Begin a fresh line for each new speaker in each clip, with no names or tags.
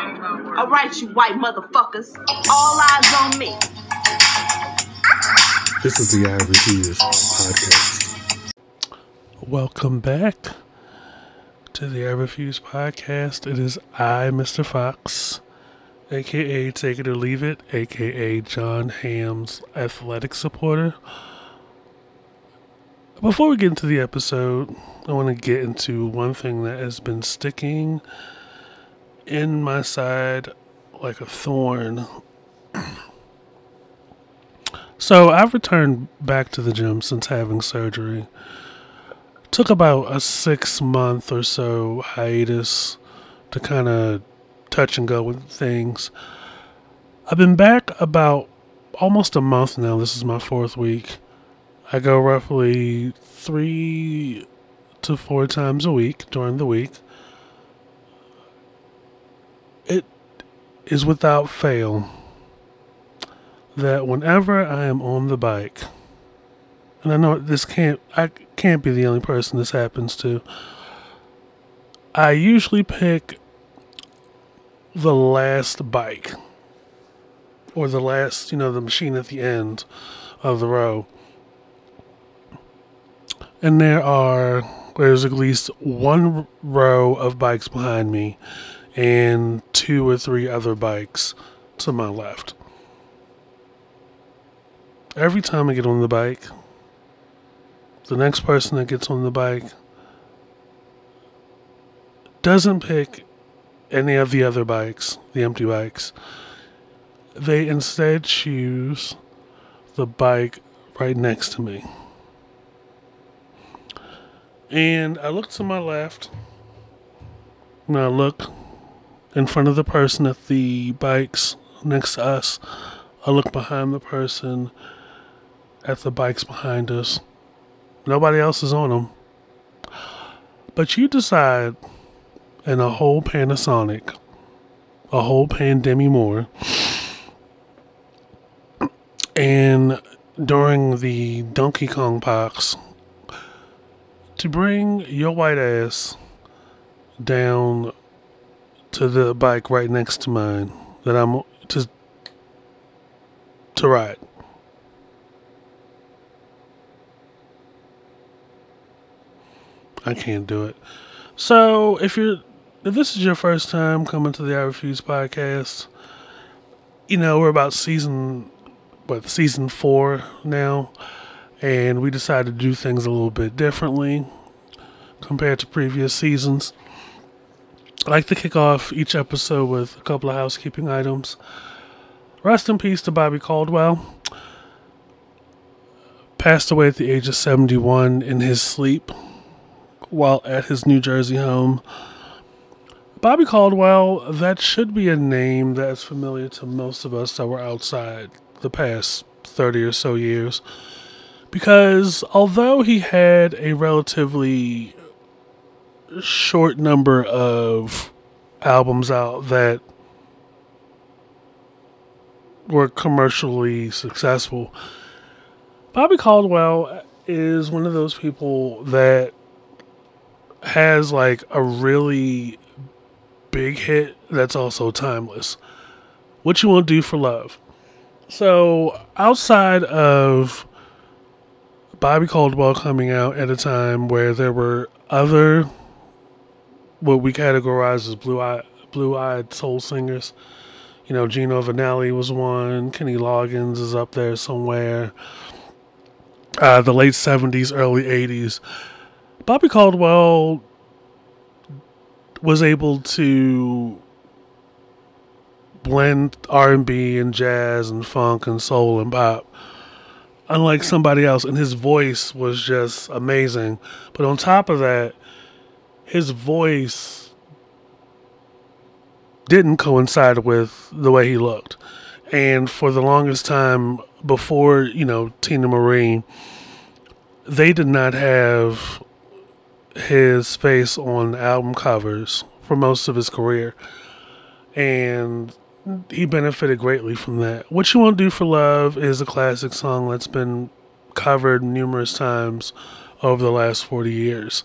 Alright, you white motherfuckers. All eyes on me.
This is the I Refuse podcast. Welcome back to the I Refuse podcast. It is I, Mr. Fox, aka Take It or Leave It, aka Jon Hamm's athletic supporter. Before we get into the episode, I want to get into one thing that has been sticking in my side like a thorn so I've returned back to the gym since having surgery. Took about a six month or so hiatus to kind of touch and go with things. I've been back about almost a month now. This is my fourth week. I go roughly three to four times a week during the week. Is without fail that whenever I am on the bike, and I know this can't I can't be the only person this happens to. I usually pick the last bike or the last, you know, the machine at the end of the row. And there are there's at least one row of bikes behind me and two or three other bikes to my left every time I get on the bike, the next person that gets on the bike doesn't pick any of the other bikes, the empty bikes. They instead choose the bike right next to me. And I look to my left, and I look in front of the person at the bikes next to us. I look behind the person at the bikes behind us. Nobody else is on them. But you decide in a whole Panasonic, a whole Pandemi more, and during the Donkey Kong pox, to bring your white ass down to the bike right next to mine that I'm to to ride. I can't do it. So if you're if this is your first time coming to the I Refuse podcast, you know, we're about season what, season four now, and we decided to do things a little bit differently compared to previous seasons. I like to kick off each episode with a couple of housekeeping items. Rest in peace to Bobby Caldwell. Passed away at the age of 71 in his sleep while at his New Jersey home. Bobby Caldwell, that should be a name that's familiar to most of us that were outside the past 30 or so years. Because although he had a relatively short number of albums out that were commercially successful, Bobby Caldwell is one of those people that has like a really big hit that's also timeless. What you want to do for love. So, outside of Bobby Caldwell coming out at a time where there were other what we categorize as blue eye blue eyed soul singers. You know, Gino Vannelli was one, Kenny Loggins is up there somewhere. Uh, the late seventies, early eighties. Bobby Caldwell was able to blend R&B and jazz and funk and soul and pop unlike somebody else and his voice was just amazing but on top of that his voice didn't coincide with the way he looked and for the longest time before you know Teena Marie they did not have his face on album covers for most of his career. And he benefited greatly from that. What You Want to Do for Love is a classic song that's been covered numerous times over the last 40 years.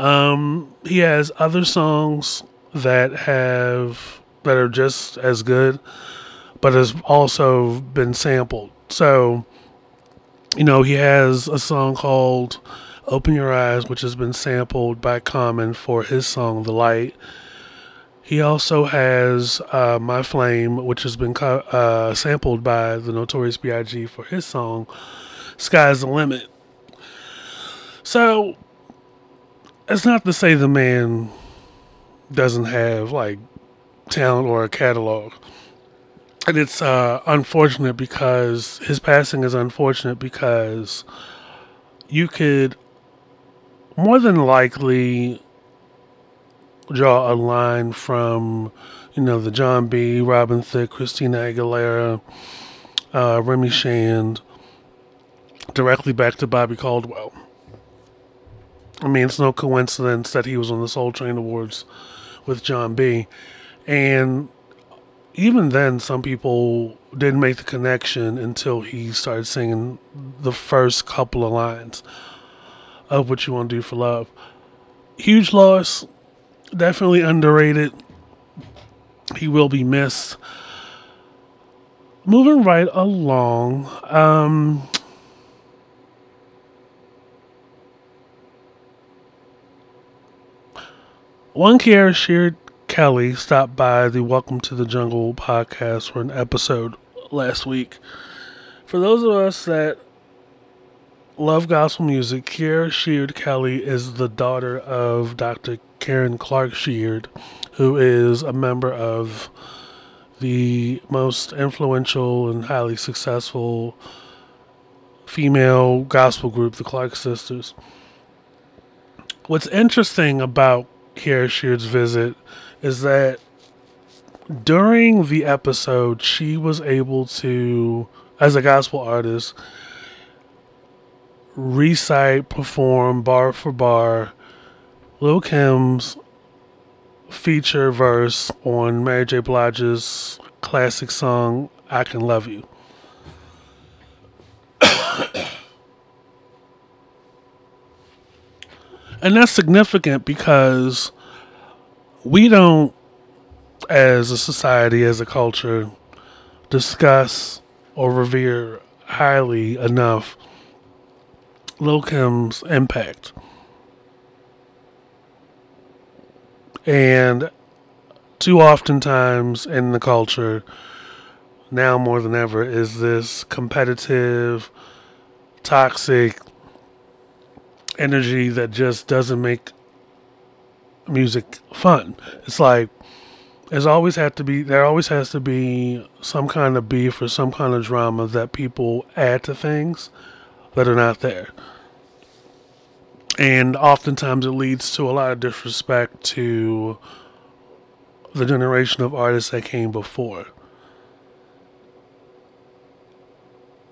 Um, he has other songs that have that are just as good, but has also been sampled. So, you know, he has a song called Open Your Eyes, which has been sampled by Common for his song The Light. He also has uh, My Flame, which has been uh, sampled by the Notorious B.I.G. for his song Sky's the Limit. So, it's not to say the man doesn't have like talent or a catalog. And it's uh, unfortunate because his passing is unfortunate because you could more than likely draw a line from, you know, the Jon B, Robin Thicke, Christina Aguilera, uh, Remy Shand, directly back to Bobby Caldwell. I mean, it's no coincidence that he was on the Soul Train Awards with Jon B. And even then, some people didn't make the connection until he started singing the first couple of lines of What You Want to Do for Love. Huge loss, definitely underrated. He will be missed. Moving right along, um, One Kierra Sheard Kelly stopped by the Welcome to the Jungle podcast for an episode last week. For those of us that love gospel music, Kierra Sheard Kelly is the daughter of Dr. Karen Clark Sheard, who is a member of the most influential and highly successful female gospel group, the Clark Sisters. What's interesting about Kierra Sheard's visit is that during the episode, she was able to, as a gospel artist, recite, perform bar for bar Lil Kim's feature verse on Mary J. Blige's classic song, I Can Love You. And that's significant because we don't, as a society, as a culture, discuss or revere highly enough Lil Kim's impact. And too oftentimes in the culture, now more than ever, is this competitive, toxic, energy that just doesn't make music fun. It's like there's always had to be there always has to be some kind of beef or some kind of drama that people add to things that are not there. And oftentimes it leads to a lot of disrespect to the generation of artists that came before.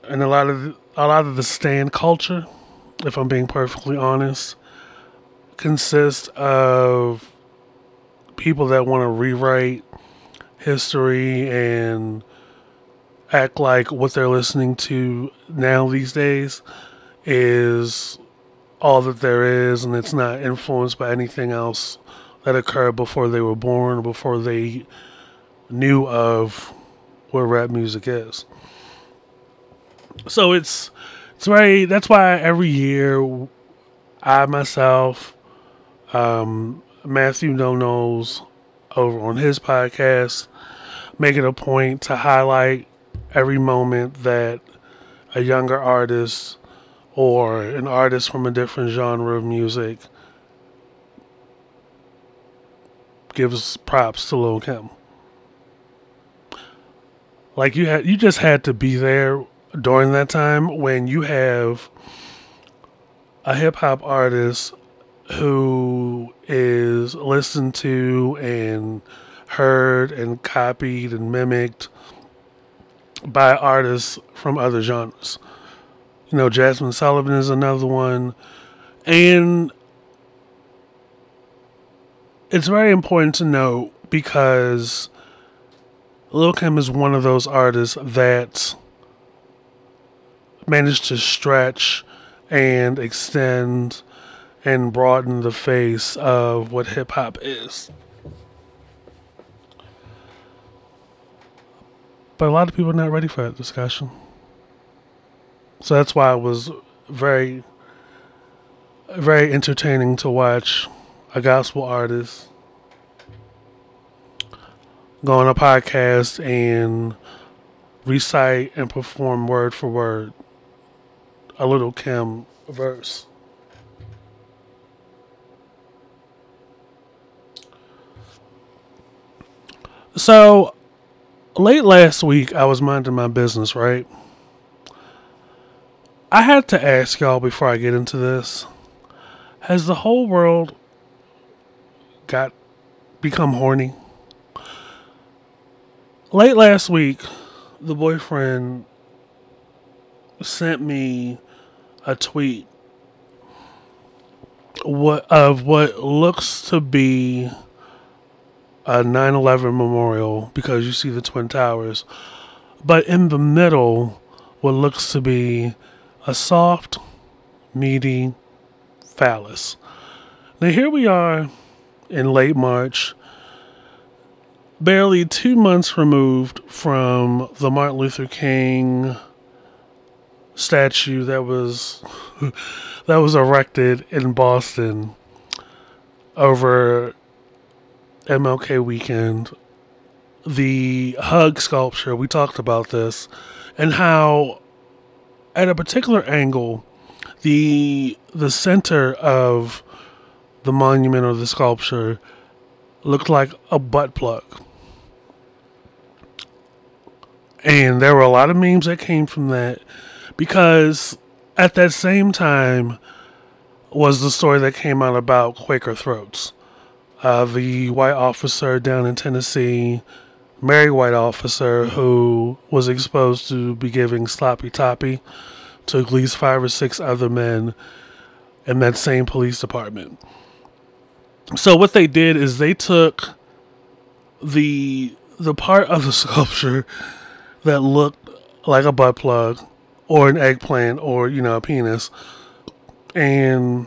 And a lot of a lot of the stand culture if I'm being perfectly honest, consists of people that want to rewrite history and act like what they're listening to now these days is all that there is and it's not influenced by anything else that occurred before they were born or before they knew of what rap music is. So it's it's very. That's why every year, I myself, um, Matthew No Knows, over on his podcast, make it a point to highlight every moment that a younger artist or an artist from a different genre of music gives props to Lil Kim. Like you had, you just had to be there during that time when you have a hip hop artist who is listened to and heard and copied and mimicked by artists from other genres. You know, Jazmine Sullivan is another one. And it's very important to note because Lil Kim is one of those artists that managed to stretch and extend and broaden the face of what hip hop is. But a lot of people are not ready for that discussion. So that's why it was very, very entertaining to watch a gospel artist go on a podcast and recite and perform word for word a Lil Kim verse. So, late last week, I was minding my business, right? I had to ask y'all before I get into this Has the whole world got become horny? Late last week, the boyfriend sent me a tweet what of what looks to be a 9/11 memorial because you see the twin towers, but in the middle, what looks to be a soft, meaty phallus. Now here we are in late March, barely two months removed from the Martin Luther King statue that was that was erected in Boston over MLK weekend. The hug sculpture, we talked about this, and how at a particular angle the the center of the monument or the sculpture looked like a butt plug. And there were a lot of memes that came from that because at that same time was the story that came out about Quaker throats. Uh, the white officer down in Tennessee, married white officer who was exposed to be giving sloppy toppy to at least five or six other men in that same police department. So what they did is they took the the part of the sculpture that looked like a butt plug or an eggplant or, you know, a penis and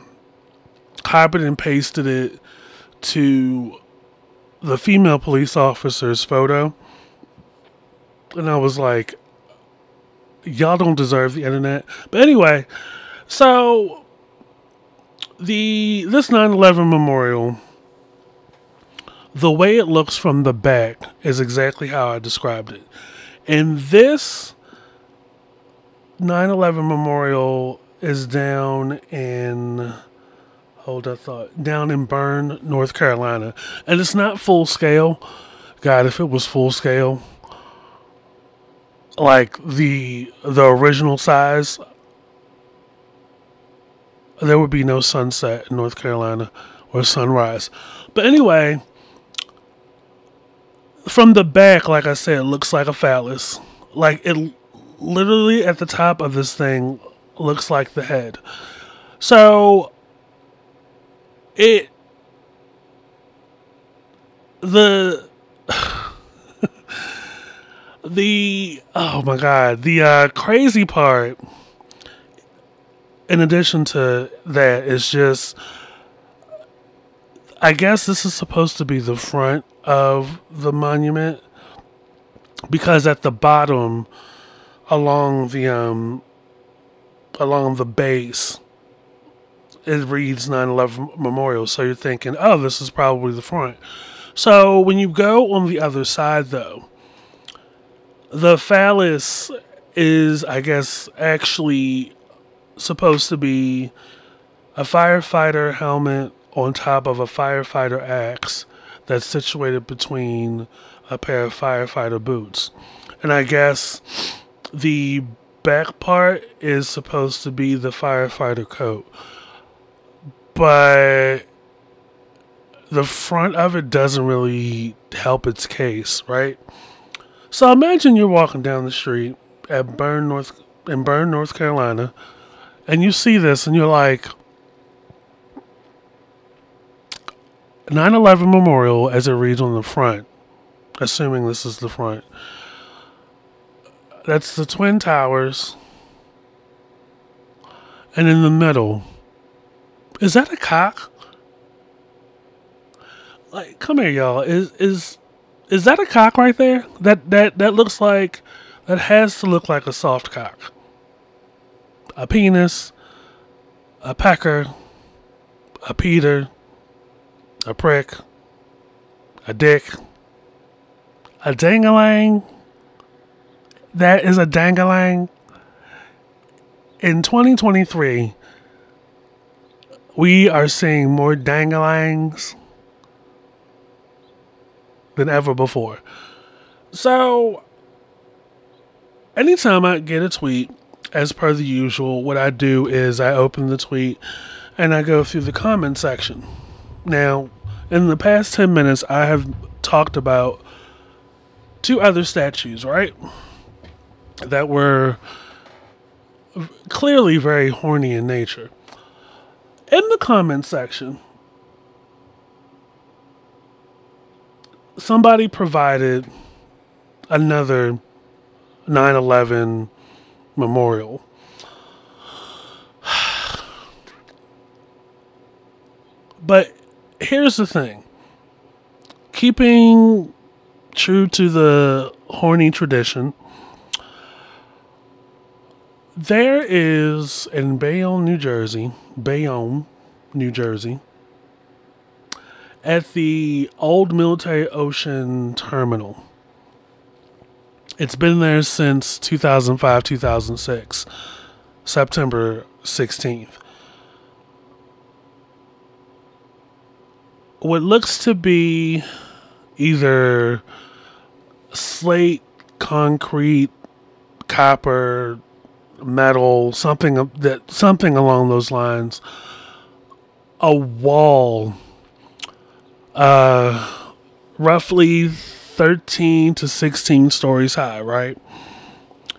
copied and pasted it to the female police officer's photo. And I was like, y'all don't deserve the internet. But anyway, so the this 9/11 memorial the way it looks from the back is exactly how I described it. And this 9 11 Memorial is down in, hold that thought, down in Bern, North Carolina. And it's not full scale. God, if it was full scale, like the the original size, there would be no sunset in North Carolina or sunrise. But anyway, from the back, like I said, it looks like a phallus. Like it literally at the top of this thing looks like the head. So it the the oh my god the uh, crazy part in addition to that is just i guess this is supposed to be the front of the monument because at the bottom along the um along the base it reads 9-11 memorial. So you're thinking oh this is probably the front. So when you go on the other side though the phallus is i guess actually supposed to be a firefighter helmet on top of a firefighter axe that's situated between a pair of firefighter boots. And i guess the back part is supposed to be the firefighter coat, but the front of it doesn't really help its case, right? So imagine you're walking down the street at Bern North in Bern, North Carolina, and you see this and you're like 9/11 Memorial as it reads on the front, assuming this is the front. That's the Twin Towers. And in the middle, is that a cock? Like, come here, y'all. Is is is that a cock right there? That that that looks like that has to look like a soft cock. A penis, a pecker, a peter, a prick, a dick, a dangalang. That is a dangalang. In 2023, we are seeing more dangalangs than ever before. So, anytime I get a tweet, as per the usual, what I do is I open the tweet and I go through the comment section. Now, in the past 10 minutes, I have talked about two other statues, right? That were clearly very horny in nature. In the comment section, somebody provided another 9 11 memorial. But here's the thing keeping true to the horny tradition, there is in Bayonne, New Jersey, Bayonne, New Jersey, at the old military ocean terminal. It's been there since 2005, 2006, September 16th. What looks to be either slate, concrete, copper, metal, something that something along those lines. A wall, uh, roughly thirteen to sixteen stories high, right?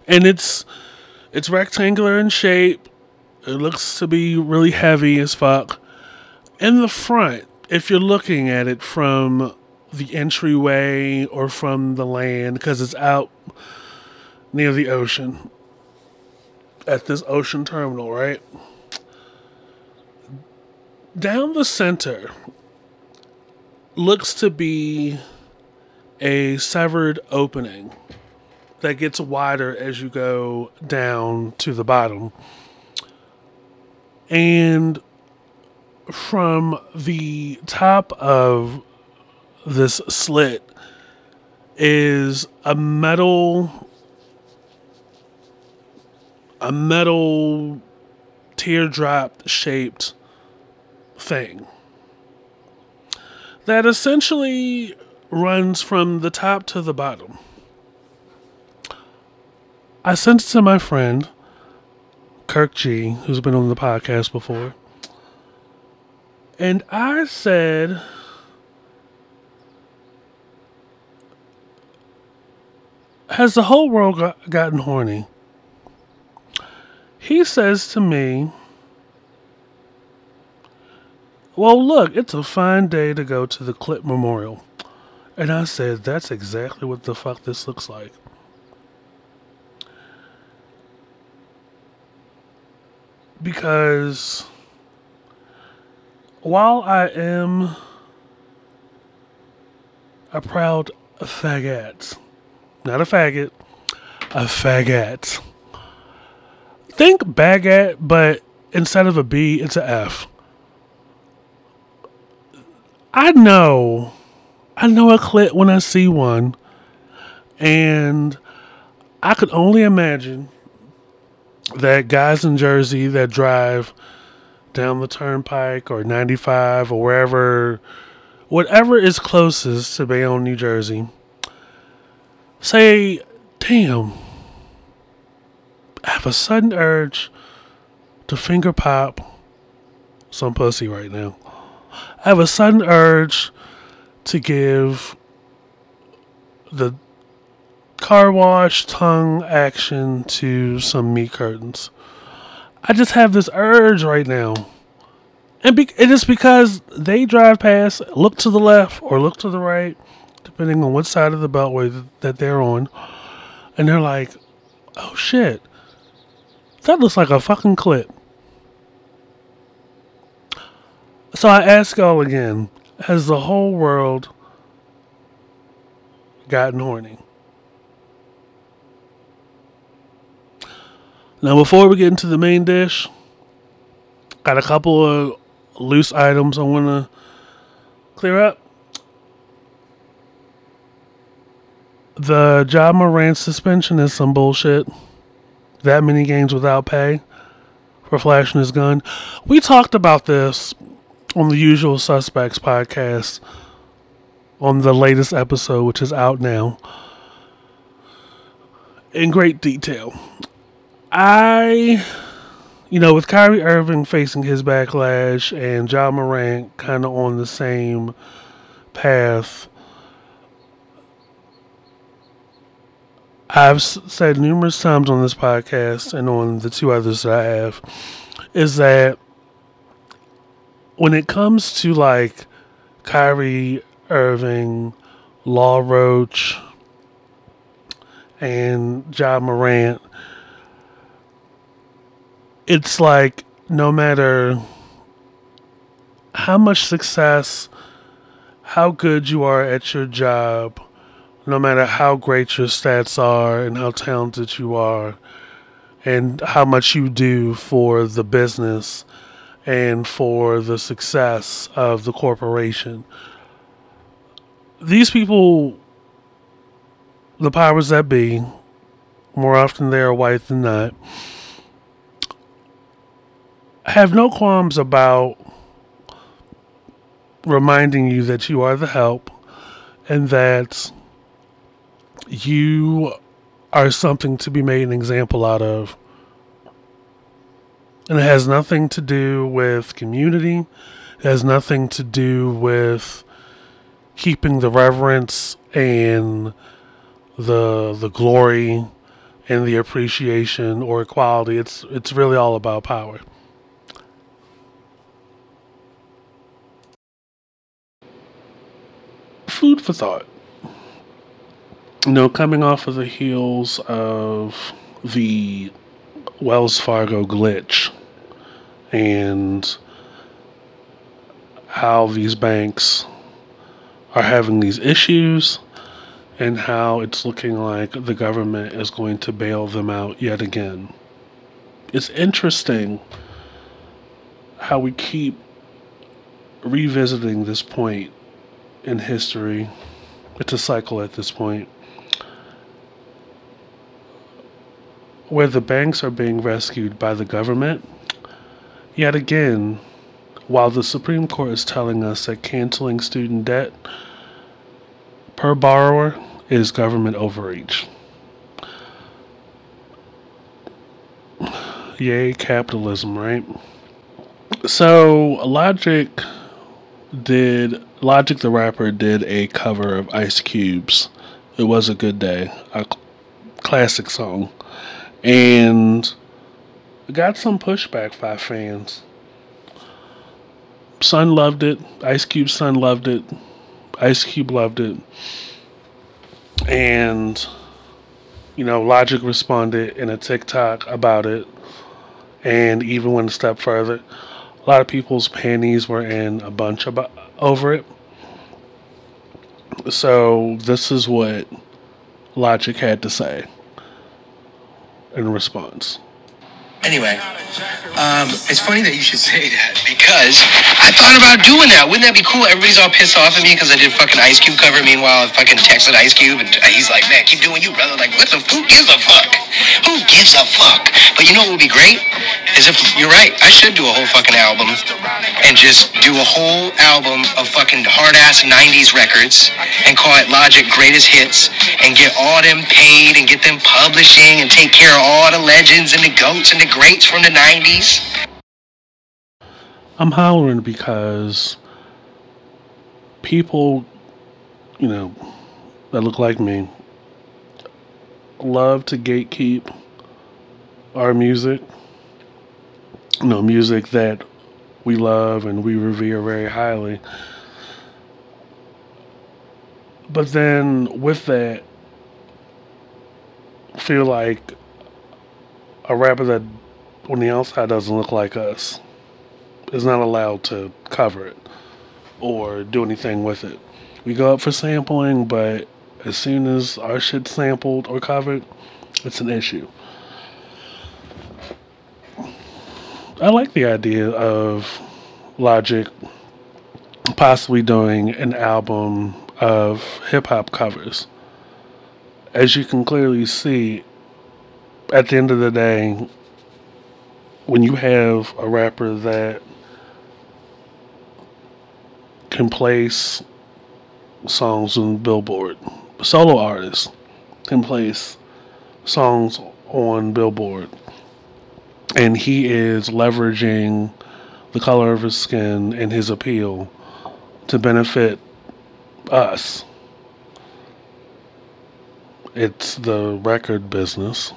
And it's it's rectangular in shape. It looks to be really heavy as fuck. In the front, if you're looking at it from the entryway or from the land, because it's out near the ocean, at this ocean terminal, right? Down the center looks to be a severed opening that gets wider as you go down to the bottom. And from the top of this slit is a metal a metal teardrop shaped thing that essentially runs from the top to the bottom. I sent it to my friend, Kirk G, who's been on the podcast before. And I said, Has the whole world got, gotten horny? He says to me, Well, look, it's a fine day to go to the Clip Memorial. And I said, That's exactly what the fuck this looks like. Because while I am a proud faggot, not a faggot, a faggot think baguette, but instead of a B, it's a F. I know, I know a clit when I see one, and I could only imagine that guys in Jersey that drive down the turnpike or 95 or wherever, whatever is closest to Bayonne, New Jersey, say, damn I have a sudden urge to finger pop some pussy right now. I have a sudden urge to give the car wash tongue action to some meat curtains. I just have this urge right now. And be- it is because they drive past, look to the left or look to the right, depending on what side of the beltway that they're on. And they're like, oh shit, that looks like a fucking clip. So I ask y'all again Has the whole world gotten horny. Now, before we get into the main dish, got a couple of loose items I want to clear up. The Ja Morant suspension is some bullshit. That many games without pay for flashing his gun. We talked about this on the Usual Suspects podcast on the latest episode, which is out now, in great detail. I, you know, with Kyrie Irving facing his backlash and Ja Morant kind of on the same path, I've said numerous times on this podcast and on the two others that I have, is that when it comes to like Kyrie Irving, Law Roach, and Ja Morant, it's like no matter how much success, how good you are at your job, no matter how great your stats are and how talented you are, and how much you do for the business and for the success of the corporation. These people, the powers that be, more often they are white than not, have no qualms about reminding you that you are the help and that you are something to be made an example out of. And it has nothing to do with community. It has nothing to do with keeping the reverence and the the glory and the appreciation or equality. It's it's really all about power. Food for thought. You know, coming off of the heels of the Wells Fargo glitch and how these banks are having these issues and how it's looking like the government is going to bail them out yet again. It's interesting how we keep revisiting this point in history. It's a cycle at this point. Where the banks are being rescued by the government. Yet again, while the Supreme Court is telling us that canceling student debt per borrower is government overreach. Yay, capitalism, right? So, Logic did, Logic the rapper did a cover of Ice Cube's It Was a Good Day, a classic song, and got some pushback by fans. Son loved it. Ice Cube's son loved it. Ice Cube loved it. And, you know, Logic responded in a TikTok about it and even went a step further. A lot of people's panties were in a bunch about, over it. So, this is what Logic had to say in response.
Anyway, um, it's funny that you should say that because I thought about doing that. Wouldn't that be cool? Everybody's all pissed off at me because I did fucking Ice Cube cover. Meanwhile, I fucking texted Ice Cube and he's like, man, keep doing you, brother. Like, what the, who gives a fuck? Who gives a fuck? But you know what would be great? Is if, you're right, I should do a whole fucking album and just do a whole album of fucking hard ass 90s records and call it Logic Greatest Hits and get all them paid and get them publishing and take care of all the legends and the goats and the greats from the 90s.
I'm hollering because people, you know, that look like me love to gatekeep our music. You know, music that we love and we revere very highly. But then with that, feel like a rapper that on the outside doesn't look like us is not allowed to cover it or do anything with it. We go up for sampling, but as soon as our shit sampled or covered, it's an issue. I like the idea of Logic possibly doing an album of hip hop covers. As you can clearly see, at the end of the day, when you have a rapper that can place songs on Billboard, solo artist can place songs on Billboard, and he is leveraging the color of his skin and his appeal to benefit us. It's the record business.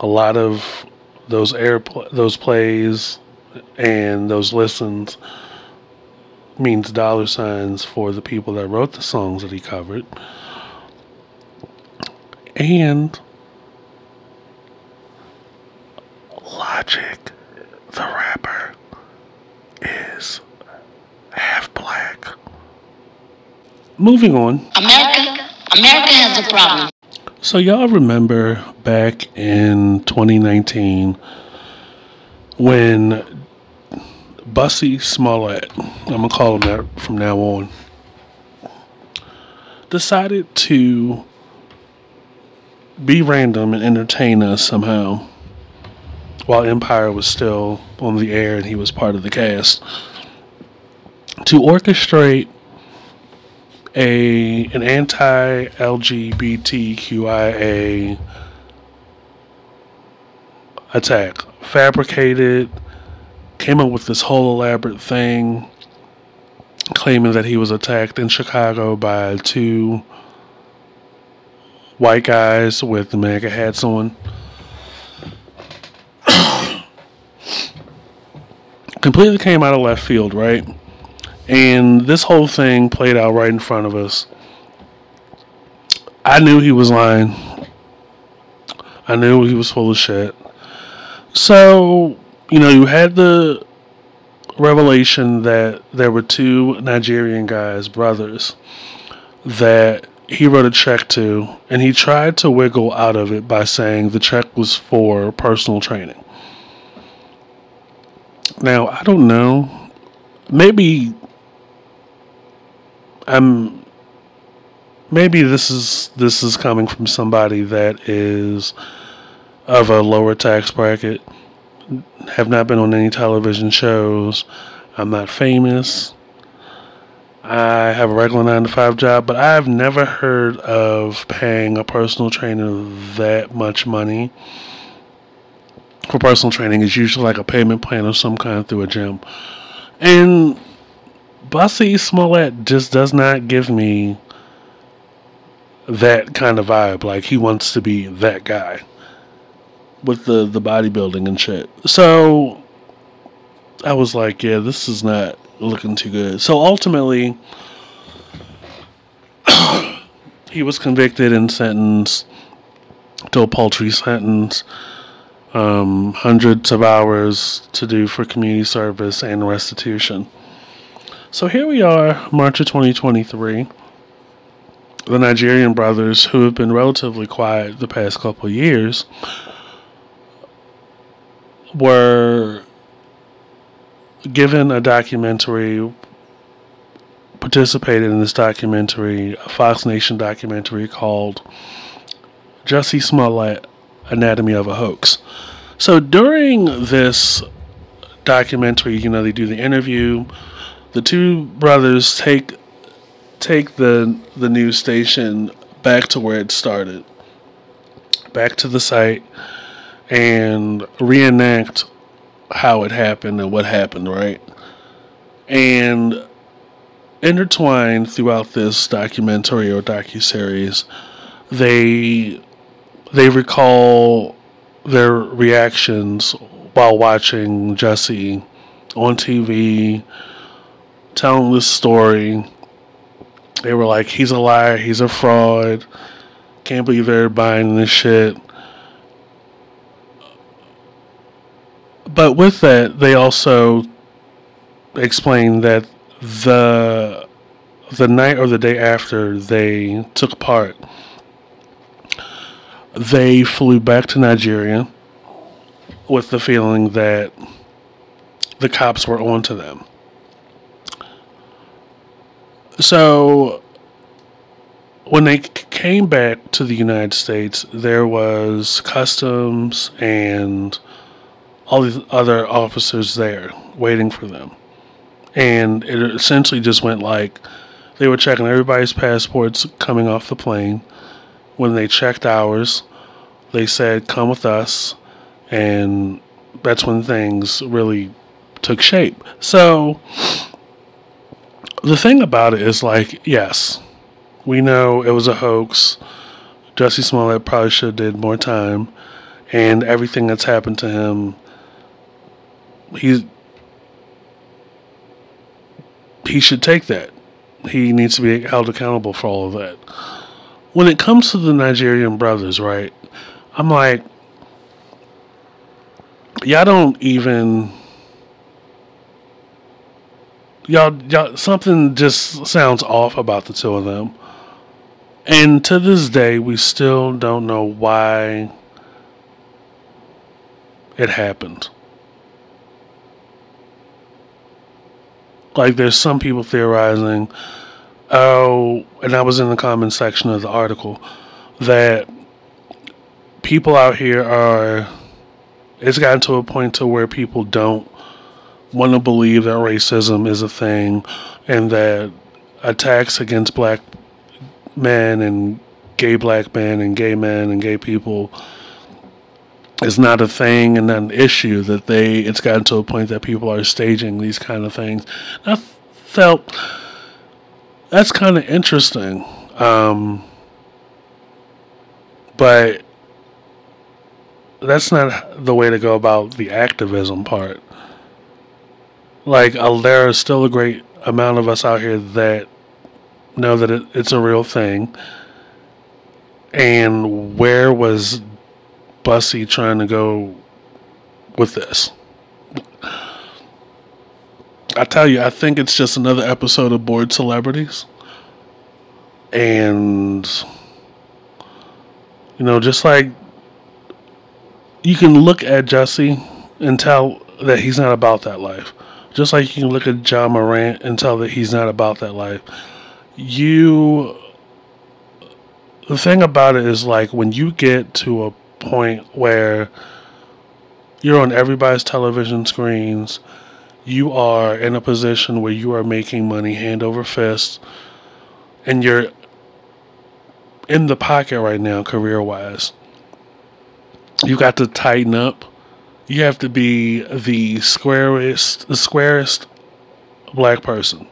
A lot of those air those plays and those listens means dollar signs for the people that wrote the songs that he covered. And Logic, the rapper, is half black. Moving on.
America, America has a problem.
So y'all remember back in 2019 when Bussy Smollett, I'm gonna call him that from now on, decided to be random and entertain us somehow while Empire was still on the air and he was part of the cast to orchestrate a an anti LGBTQIA attack, fabricated, came up with this whole elaborate thing, claiming that he was attacked in Chicago by two white guys with MAGA hats on. Completely came out of left field, right? And this whole thing played out right in front of us. I knew he was lying. I knew he was full of shit. So, you know, you had the revelation that there were two Nigerian guys, brothers, that he wrote a check to, and he tried to wiggle out of it by saying the check was for personal training. Now, I don't know. Maybe I'm maybe this is this is coming from somebody that is of a lower tax bracket have not been on any television shows i'm not famous i have a regular 9 to 5 job but i've never heard of paying a personal trainer that much money for personal training. Is usually like a payment plan of some kind through a gym. And Bussy Smollett just does not give me that kind of vibe. Like he wants to be that guy with the the bodybuilding and shit. So I was like, yeah, this is not looking too good. So ultimately, he was convicted and sentenced to a paltry sentence. Um, hundreds of hours to do for community service and restitution. So here we are, March of 2023. The Nigerian brothers, who have been relatively quiet the past couple years, were given a documentary, participated in this documentary, a Fox Nation documentary called Jussie Smollett Anatomy of a Hoax. So during this documentary, you know, they do the interview. The two brothers take take the the news station back to where it started, back to the site, and reenact how it happened and what happened, right? And intertwined throughout this documentary or docu series, they they recall their reactions while watching Jussie on TV, telling this story. They were like, he's a liar, he's a fraud. Can't believe they're buying this shit. But with that, they also explained that the the night or the day after they took part, they flew back to Nigeria with the feeling that the cops were on to them. So when they came back to the United States, there was customs and all these other officers there waiting for them. And it essentially just went like they were checking everybody's passports coming off the plane. When they checked ours, they said, Come with us. And that's when things really took shape. So the thing about it is like, yes, we know it was a hoax. Jussie Smollett probably should have did more time, and everything that's happened to him, he's he should take that. He needs to be held accountable for all of that. When it comes to the Nigerian brothers, right? I'm like, y'all don't even y'all, y'all something just sounds off about the two of them. And to this day, we still don't know why it happened. Like, there's some people theorizing, oh, and I was in the comment section of the article, that people out here are, it's gotten to a point to where people don't want to believe that racism is a thing and that attacks against black men and gay black men and gay men and gay people is not a thing and not an issue that they it's gotten to a point that people are staging these kind of things. I felt that's kind of interesting um, but that's not the way to go about the activism part like uh, there are still a great amount of us out here that know that it, it's a real thing. And where was Bussy trying to go with this? I tell you, I think it's just another episode of Bored Celebrities. And, you know, just like you can look at Jussie and tell that he's not about that life. Just like you can look at Ja Morant and tell that he's not about that life. You. The thing about it is, like, when you get to a point where you're on everybody's television screens, you are in a position where you are making money hand over fist, and you're in the pocket right now, career wise. You got to tighten up you have to be the squarest, the squarest black person.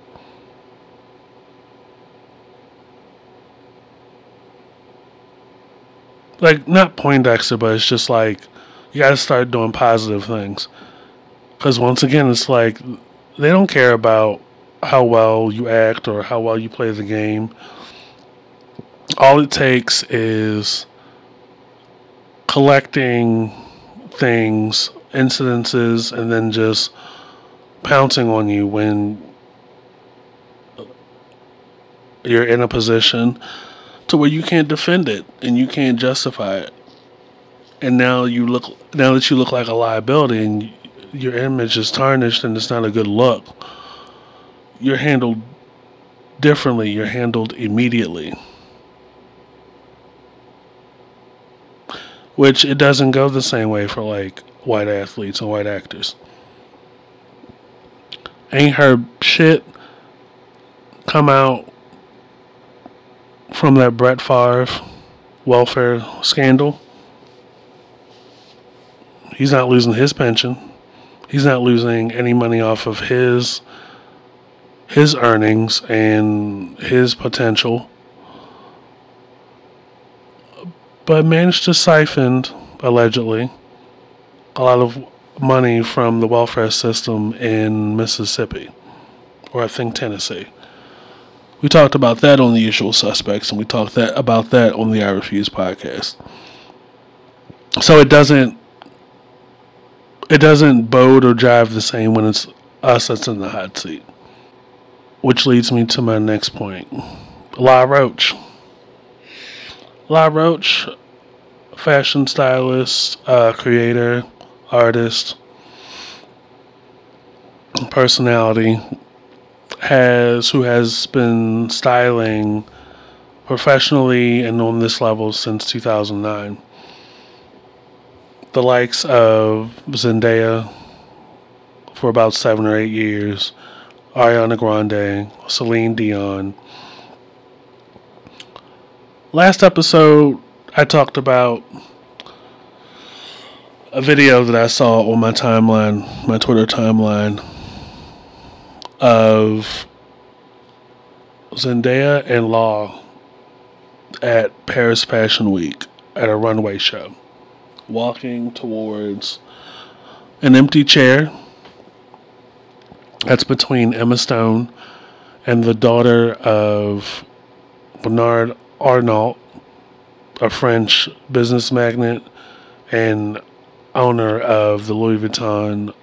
Like not Poindexter, but it's just like you got to start doing positive things. Because once again, it's like they don't care about how well you act or how well you play the game. All it takes is collecting things, incidences, and then just pouncing on you when you're in a position to where you can't defend it and you can't justify it. And now you look now that you look like a liability and your image is tarnished and it's not a good look. You're handled differently, you're handled immediately. Which it doesn't go the same way for like white athletes and white actors. Ain't her shit come out from that Brett Favre welfare scandal. He's not losing his pension. He's not losing any money off of his his earnings and his potential but managed to siphon, allegedly, a lot of money from the welfare system in Mississippi, or I think Tennessee. We talked about that on the usual suspects, and we talked that about that on the I Refuse podcast. So it doesn't it doesn't bode or drive the same when it's us that's in the hot seat. which leads me to my next point. Law Roach. Law Roach, fashion stylist, uh, creator, artist, personality, has who has been styling professionally and on this level since 2009. The likes of Zendaya for about seven or eight years, Ariana Grande, Celine Dion. Last episode, I talked about a video that I saw on my timeline, my Twitter timeline, of Zendaya and Law at Paris Fashion Week at a runway show, walking towards an empty chair that's between Emma Stone and the daughter of Bernard Arnault, a French business magnate and owner of the Louis Vuitton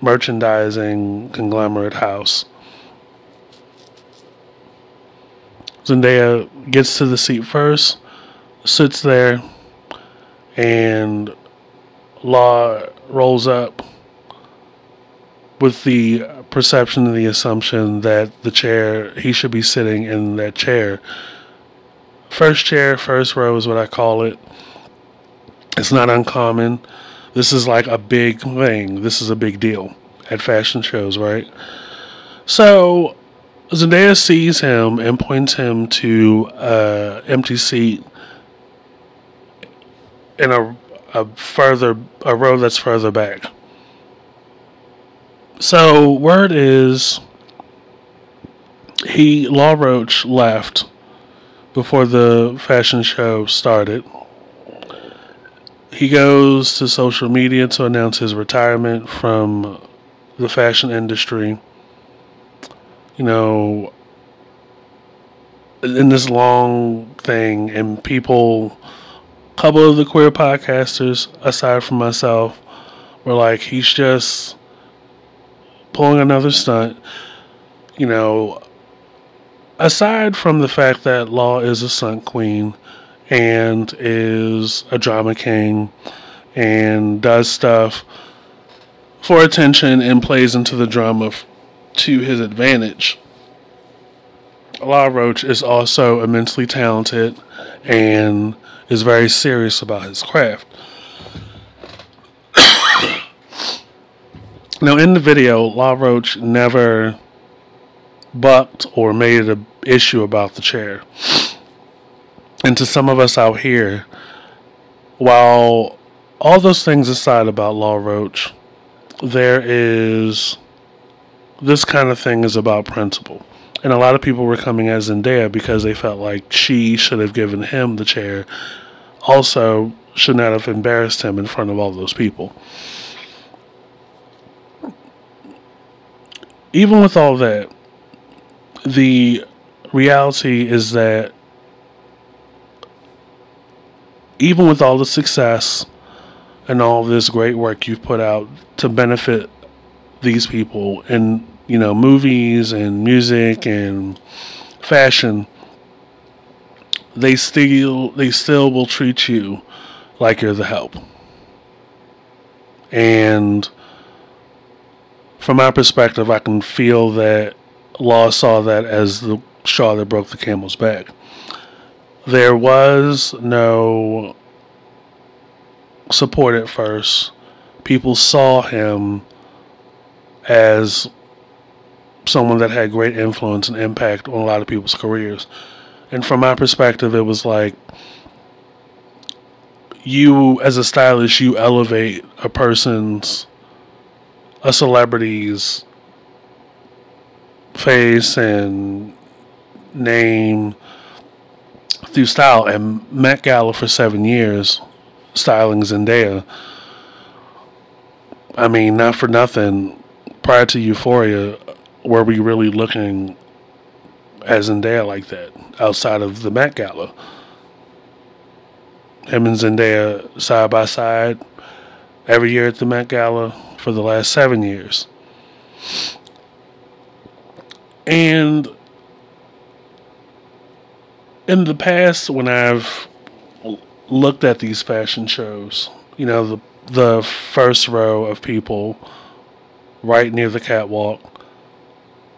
merchandising conglomerate house. Zendaya gets to the seat first, sits there, and Law rolls up with the perception and the assumption that the chair, he should be sitting in that chair. First chair, first row is what I call it. It's not uncommon. This is like a big thing. This is a big deal at fashion shows, right? So Zendaya sees him and points him to a empty seat in a a further a row that's further back. So word is he Law Roach left before the fashion show started. He goes to social media to announce his retirement from the fashion industry you know, in this long thing, and people, a couple of the queer podcasters, aside from myself, were like, he's just pulling another stunt. You know, aside from the fact that Law is a stunt queen and is a drama king and does stuff for attention and plays into the drama to his advantage. Law Roach is also immensely talented and is very serious about his craft. now, in the video, Law Roach never bucked or made it an issue about the chair. And to some of us out here, while all those things aside about Law Roach, there is this kind of thing is about principle. And a lot of people were coming as Zendaya because they felt like she should have given him the chair. Also, should not have embarrassed him in front of all those people. Even with all that, the reality is that even with all the success and all this great work you've put out to benefit these people in you know movies and music and fashion they still they still will treat you like you're the help. And from my perspective i can feel that law saw that as the straw that broke the camel's back there was no support at first people saw him as someone that had great influence and impact on a lot of people's careers. And from my perspective, it was like you, as a stylist, you elevate a person's, a celebrity's face and name through style. And Met Gala for seven years, styling Zendaya. I mean, not for nothing prior to Euphoria, were we really looking as Zendaya like that outside of the Met Gala? Him and Zendaya side by side every year at the Met Gala for the last seven years. And in the past, when I've looked at these fashion shows, you know, the the first row of people right near the catwalk,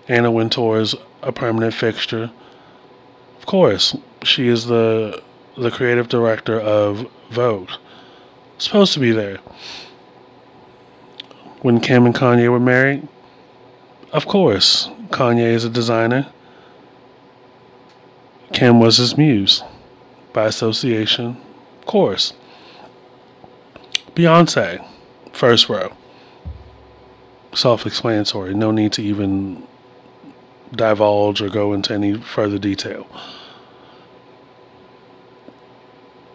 Anna Wintour is a permanent fixture. Of course, she is the the creative director of Vogue. Supposed to be there. When Kim and Kanye were married, of course, Kanye is a designer. Kim was his muse by association. Of course. Beyonce, first row. Self explanatory. No need to even divulge or go into any further detail.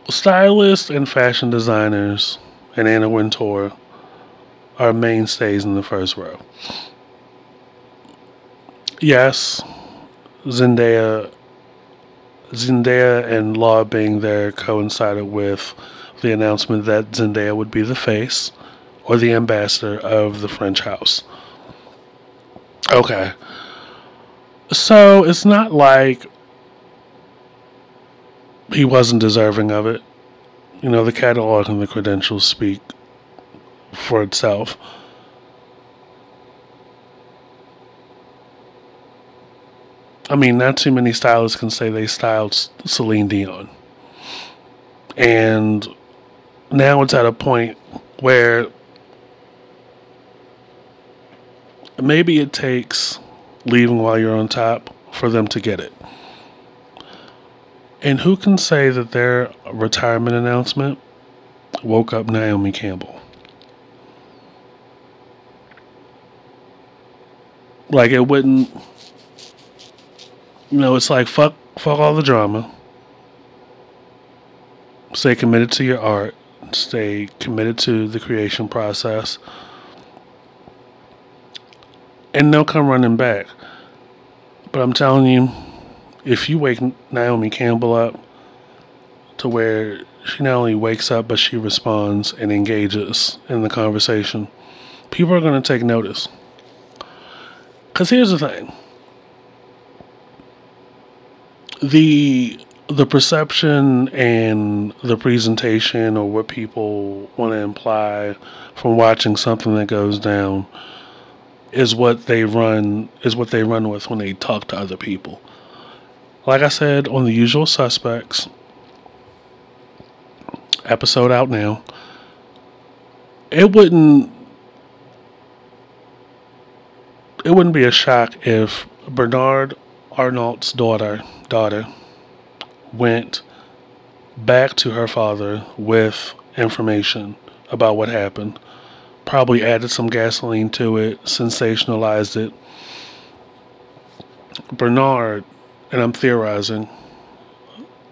Stylists and fashion designers and Anna Wintour are mainstays in the first row. Yes, Zendaya Zendaya and Law being there coincided with the announcement that Zendaya would be the face or the ambassador of the French house. Okay. So it's not like he wasn't deserving of it. You know, the catalog and the credentials speak for itself. I mean, not too many stylists can say they styled Celine Dion. And now it's at a point where maybe it takes leaving while you're on top for them to get it. And who can say that their retirement announcement woke up Naomi Campbell? Like it wouldn't you know, it's like fuck fuck all the drama. Stay committed to your art. Stay committed to the creation process. And they'll come running back. But I'm telling you, if you wake Naomi Campbell up to where she not only wakes up, but she responds and engages in the conversation, people are going to take notice. Because here's the thing the the perception and the presentation or what people want to imply from watching something that goes down is what they run is what they run with when they talk to other people. Like I said on the usual suspects episode out now, it wouldn't it wouldn't be a shock if Bernard Arnault's daughter daughter went back to her father with information about what happened. Probably added some gasoline to it, sensationalized it. Bernard, and I'm theorizing,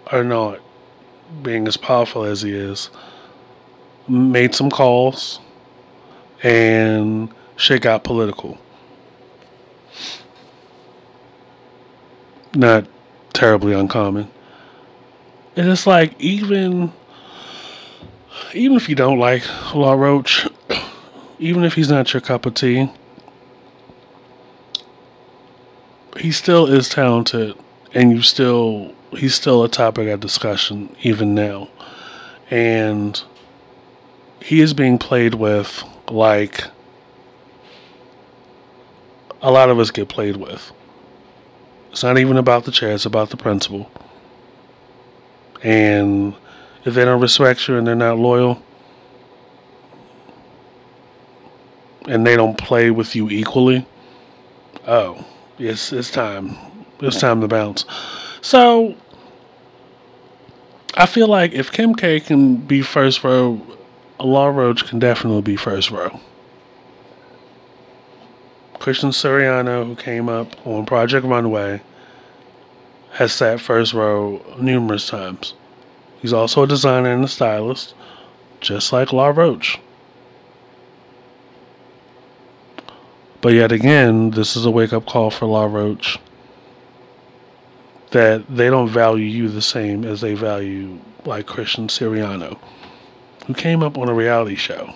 are not being as powerful as he is, made some calls and shit got political. Not terribly uncommon. And it's like even even if you don't like Law Roach, even if he's not your cup of tea, he still is talented and you still he's still a topic of discussion even now. And he is being played with like a lot of us get played with. It's not even about the chair, it's about the principle. And if they don't respect you and they're not loyal, and they don't play with you equally, oh, it's it's time. It's time to bounce. So I feel like if Kim K can be first row, Law Roach can definitely be first row. Christian Siriano, who came up on Project Runway, has sat first row numerous times. He's also a designer and a stylist, just like Law Roach. But yet again, this is a wake up call for Law Roach that they don't value you the same as they value like Christian Siriano, who came up on a reality show.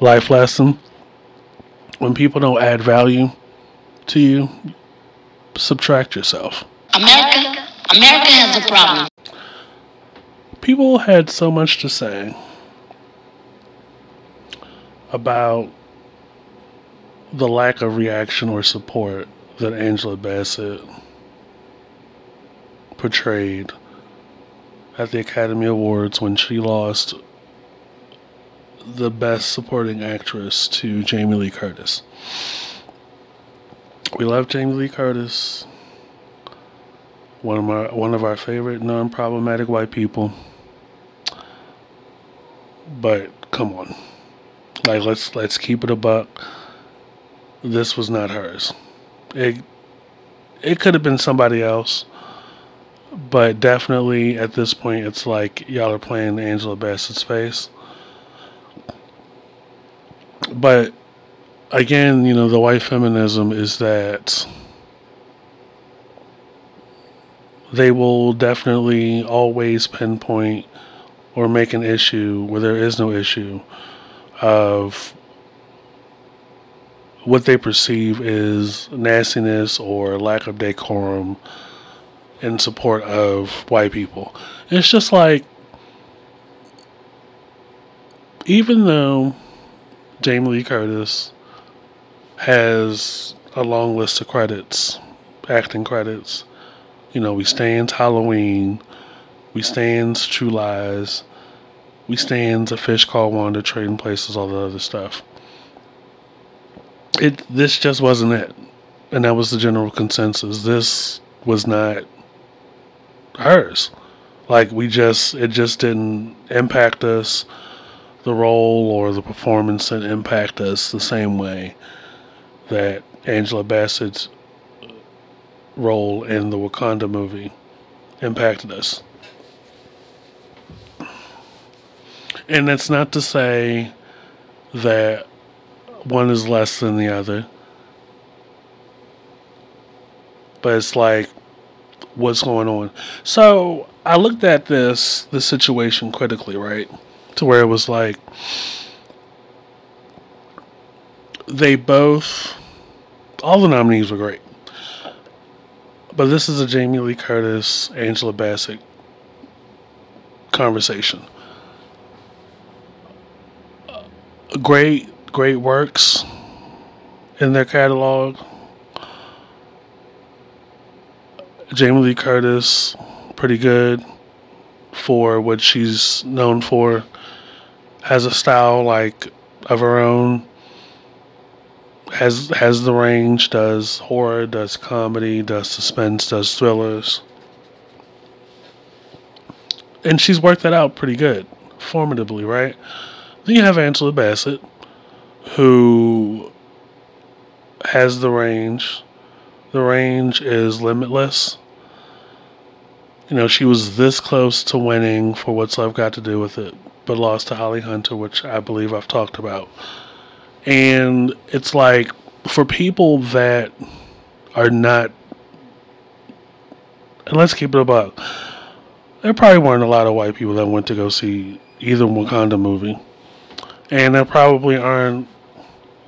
Life lesson. When people don't add value to you, subtract yourself.
America, America has a problem.
People had so much to say about the lack of reaction or support that Angela Bassett portrayed at the Academy Awards when she lost the best supporting actress to Jamie Lee Curtis. We love Jamie Lee Curtis. One of my one of our favorite non-problematic white people. But come on. Like let's let's keep it a buck. This was not hers. It it could have been somebody else. But definitely at this point it's like y'all are playing Angela Bassett's face. But again, you know, the white feminism is that they will definitely always pinpoint or make an issue where there is no issue of what they perceive is nastiness or lack of decorum in support of white people. It's just like, even though Jamie Lee Curtis has a long list of credits, acting credits, you know, we stands Halloween, we stands True Lies, we stands A Fish Called Wanda, Trading Places, all the other stuff. It this just wasn't it, and that was the general consensus. This was not hers. Like we just, it just didn't impact us. The role or the performance didn't impact us the same way that Angela Bassett's role in the Wakanda movie impacted us. And that's not to say that one is less than the other. But it's like what's going on. So I looked at this the situation critically, right? To where it was like they both all the nominees were great. But this is a Jamie Lee Curtis, Angela Bassett conversation. Great, great works in their catalog. Jamie Lee Curtis, pretty good for what she's known for. Has a style like of her own. Has has the range, does horror, does comedy, does suspense, does thrillers. And she's worked that out pretty good, formidably, right? Then you have Angela Bassett, who has the range. The range is limitless. You know, she was this close to winning for What's Love Got to Do with It, but lost to Holly Hunter, which I believe I've talked about. And it's like, for people that are not, and let's keep it about, there probably weren't a lot of white people that went to go see either Wakanda movie. And there probably aren't,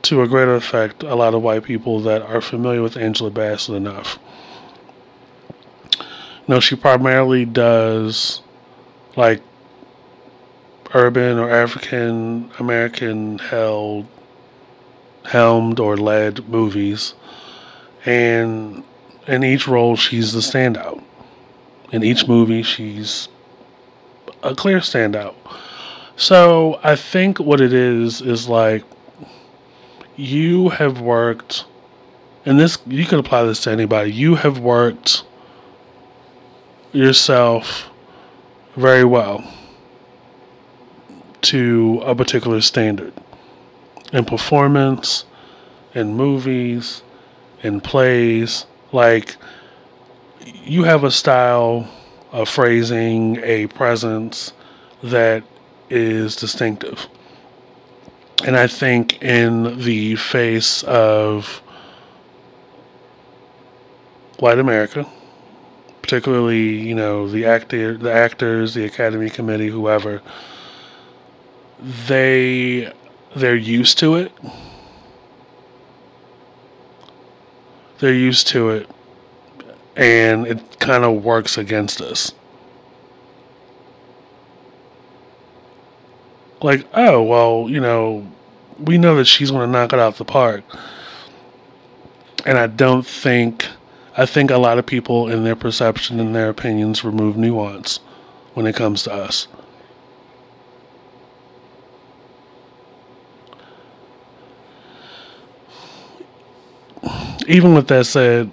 to a greater effect, a lot of white people that are familiar with Angela Bassett enough. No, she primarily does like urban or African American held helmed or led movies and in each role she's the standout. In each movie she's a clear standout. So I think what it is is like you have worked and this you could apply this to anybody. You have worked yourself very well to a particular standard in performance, in movies, in plays. Like, you have a style, a phrasing, a presence that is distinctive. And I think in the face of white America, particularly you know the actor, the actors, the Academy Committee, whoever, they they're used to it. They're used to it, and it kind of works against us. Like, oh, well, you know, we know that she's going to knock it out the park. And I don't think, I think a lot of people in their perception and their opinions remove nuance when it comes to us. Even with that said,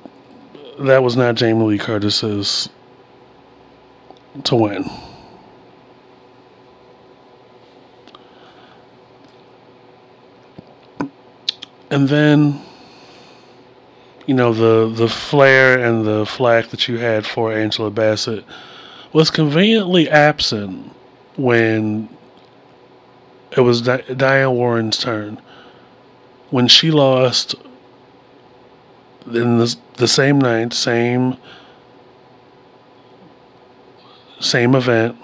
that was not Jamie Lee Curtis's to win. And then you know the the flair and the flack that you had for Angela Bassett was conveniently absent when it was Di- Diane Warren's turn. When she lost in the the same night, same same event,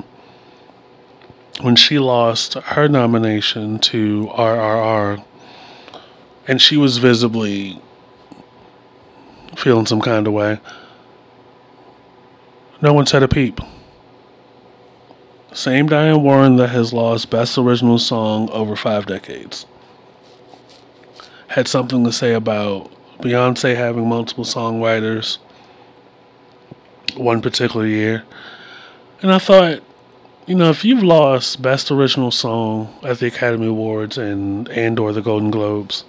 when she lost her nomination to RRR, and she was visibly feeling some kind of way. No one said a peep. Same Diane Warren that has lost Best Original Song over five decades had something to say about Beyonce having multiple songwriters one particular year. And I thought, you know, if you've lost Best Original Song at the Academy Awards and and or the Golden Globes,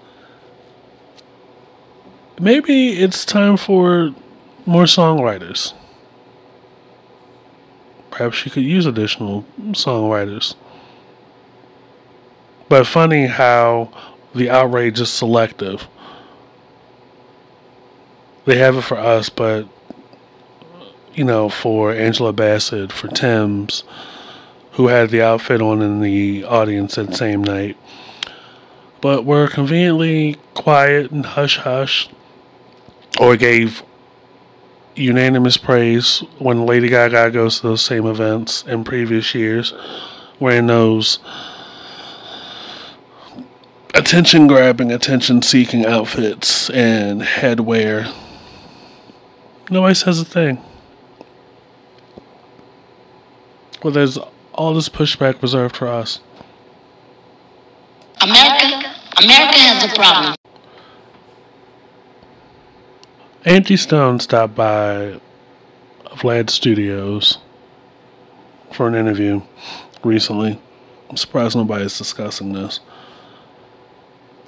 maybe it's time for more songwriters. Perhaps you could use additional songwriters. But funny how the outrage is selective. They have it for us, but you know, for Angela Bassett, for Tems, who had the outfit on in the audience that same night. But were conveniently quiet and hush hush or gave unanimous praise when Lady Gaga goes to those same events in previous years, wearing those attention grabbing, attention seeking outfits and headwear. Nobody says a thing. Well, there's all this pushback reserved for us.
America, America has a problem.
Angie Stone stopped by Vlad Studios for an interview recently. I'm surprised nobody's discussing this.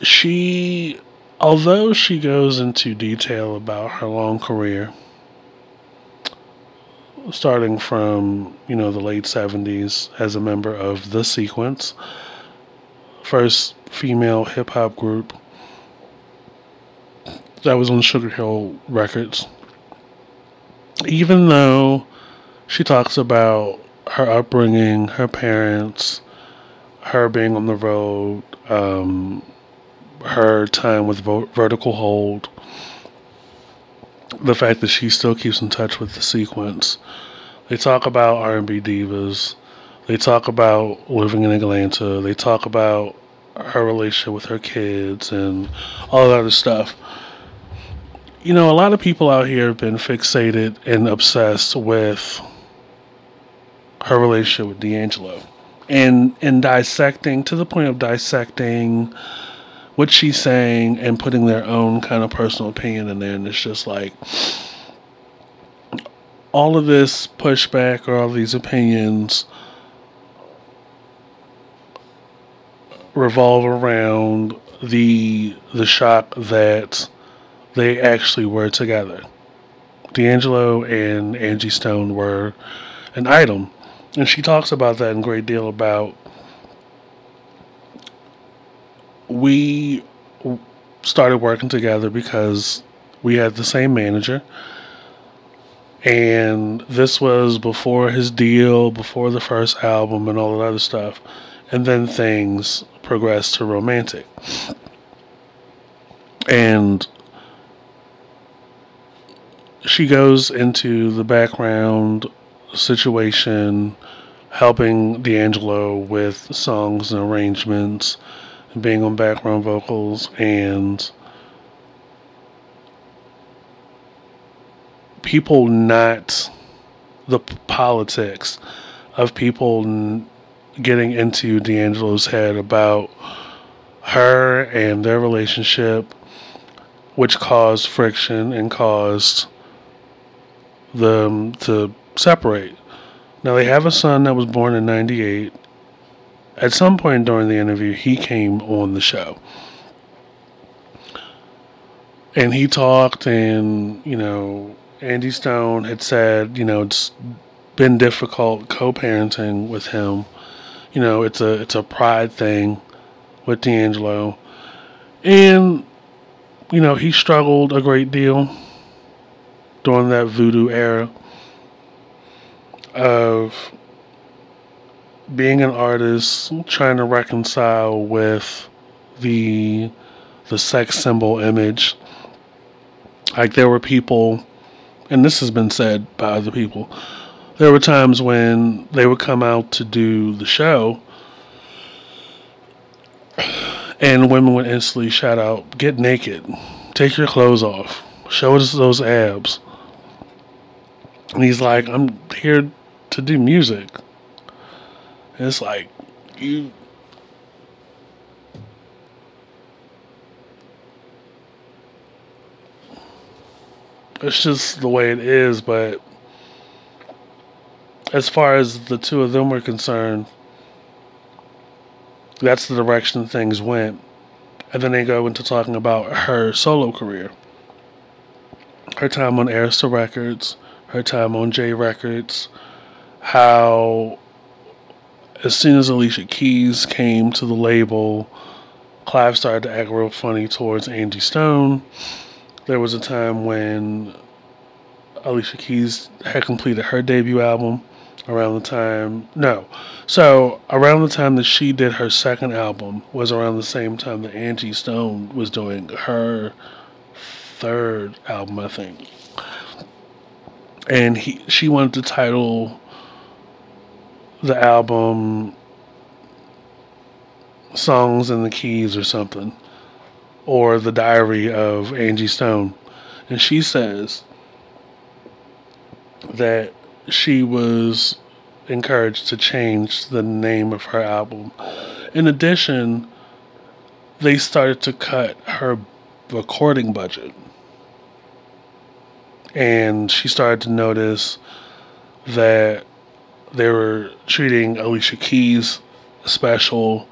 She, although she goes into detail about her long career, starting from, you know, the late 70s as a member of The Sequence, first female hip hop group that was on Sugar Hill Records. Even though she talks about her upbringing, her parents, her being on the road, um, her time with Vo- Vertical Hold, the fact that she still keeps in touch with the sequence. They talk about R&B divas. They talk about living in Atlanta. They talk about her relationship with her kids and all that other stuff you know, a lot of people out here have been fixated and obsessed with her relationship with D'Angelo and and dissecting to the point of dissecting what she's saying and putting their own kind of personal opinion in there and it's just like all of this pushback or all these opinions revolve around the the shock that they actually were together. D'Angelo and Angie Stone were an item. And she talks about that in great deal about we started working together because we had the same manager. And this was before his deal, before the first album, and all that other stuff. And then things progressed to romantic. And she goes into the background situation, helping D'Angelo with songs and arrangements, being on background vocals and people not the politics of people getting into D'Angelo's head about her and their relationship, which caused friction and caused them to separate. Now, they have a son that was born in 98. At some point during the interview, he came on the show. And he talked, and, you know, Angie Stone had said, you know, it's been difficult co-parenting with him. You know, it's a it's a pride thing with D'Angelo, and you know he struggled a great deal during that voodoo era of being an artist, trying to reconcile with the the sex symbol image. Like there were people, and this has been said by other people there were times when they would come out to do the show and women would instantly shout out, Get naked, take your clothes off, show us those abs. And he's like, I'm here to do music. It's like, you. It's just the way it is, but as far as the two of them were concerned, that's the direction things went. And then they go into talking about her solo career. Her time on Arista Records, her time on J Records, how as soon as Alicia Keys came to the label, Clive started to act real funny towards Angie Stone. There was a time when Alicia Keys had completed her debut album around the time no so around the time that she did her second album was around the same time that angie stone was doing her third album i think and he she wanted to title the album songs in the keys or something or the diary of angie stone and she says that she was encouraged to change the name of her album. In addition, they started to cut her recording budget. And she started to notice that they were treating Alicia Keys special.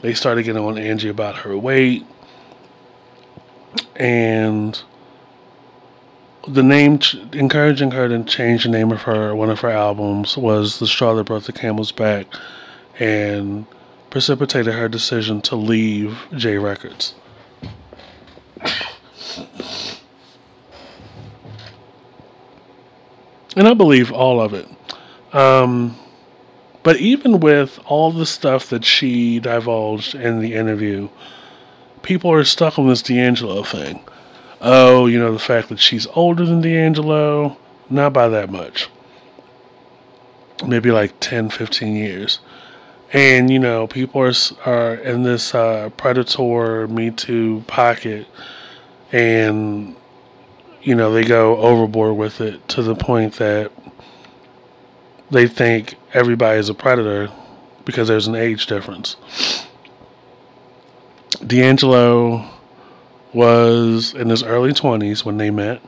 They started getting on Angie about her weight. And the name encouraging her to change the name of her one of her albums was the straw that broke the camel's back and precipitated her decision to leave j records and i believe all of it um, but even with all the stuff that she divulged in the interview people are stuck on this d'angelo thing oh, you know, the fact that she's older than D'Angelo, not by that much. Maybe like 10, 15 years. And, you know, people are, are in this uh, predator, Me Too pocket, and, you know, they go overboard with it to the point that they think everybody is a predator because there's an age difference. D'Angelo was in his early 20s when they met.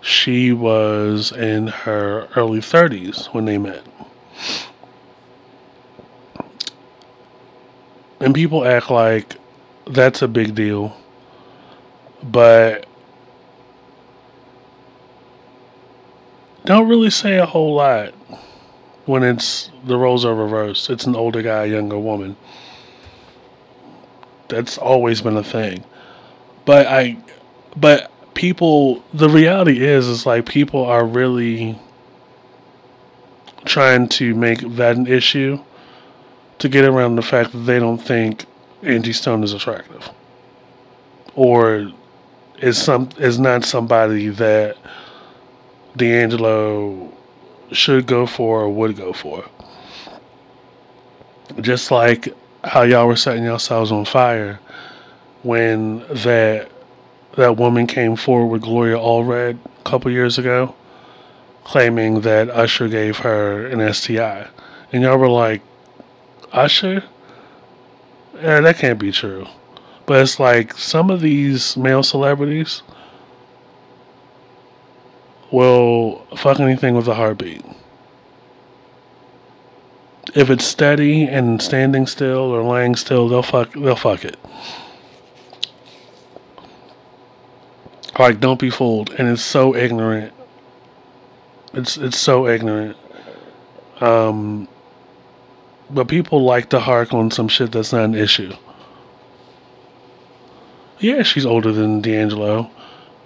She was in her early 30s when they met. And people act like that's a big deal. But don't really say a whole lot when it's the roles are reversed. It's an older guy, younger woman. That's always been a thing but I, but people, the reality is, is like people are really trying to make that an issue to get around the fact that they don't think Angie Stone is attractive or is some is not somebody that D'Angelo should go for or would go for. Just like how y'all were setting yourselves on fire when that that woman came forward with Gloria Allred a couple years ago, claiming that Usher gave her an STI, and y'all were like, Usher? Yeah, that can't be true. But it's like some of these male celebrities will fuck anything with a heartbeat. If it's steady and standing still or laying still, they'll fuck they'll fuck it. Like don't be fooled. And it's so ignorant. It's it's so ignorant. Um but people like to hark on some shit that's not an issue. Yeah, she's older than D'Angelo,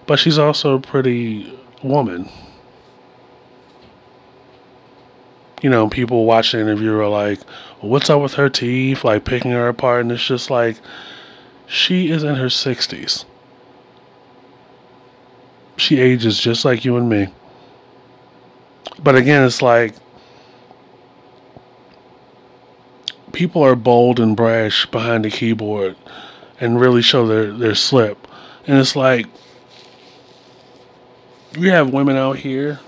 but she's also pretty woman. You know, people watch the interview are like, well, what's up with her teeth? Like picking her apart. And it's just like, she is in her 60s. She ages just like you and me. But again, it's like, people are bold and brash behind the keyboard and really show their, their slip. And it's like, we have women out here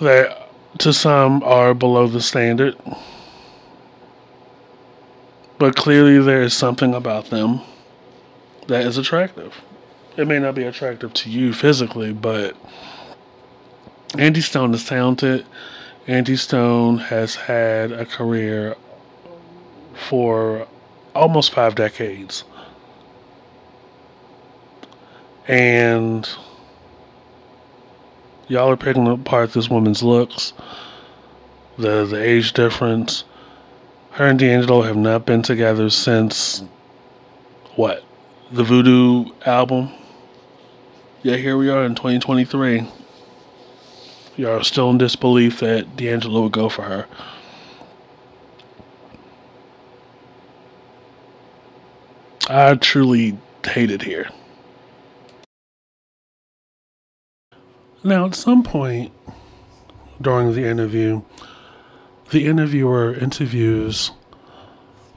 that to some are below the standard. But clearly there is something about them that is attractive. It may not be attractive to you physically, but Angie Stone is talented. Angie Stone has had a career for almost five decades. And y'all are picking apart this woman's looks, the the age difference. Her and D'Angelo have not been together since what? The Voodoo album. Yeah, here we are in 2023. Y'all are still in disbelief that D'Angelo would go for her. I truly hate it here. Now, at some point during the interview, the interviewer interviews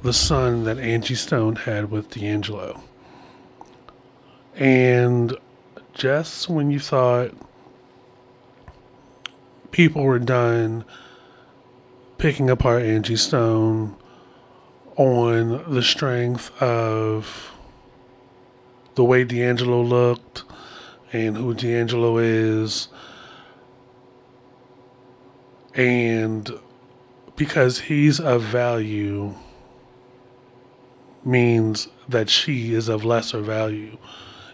the son that Angie Stone had with D'Angelo. And just when you thought people were done picking apart Angie Stone on the strength of the way D'Angelo looked and who D'Angelo is. And because he's of value means that she is of lesser value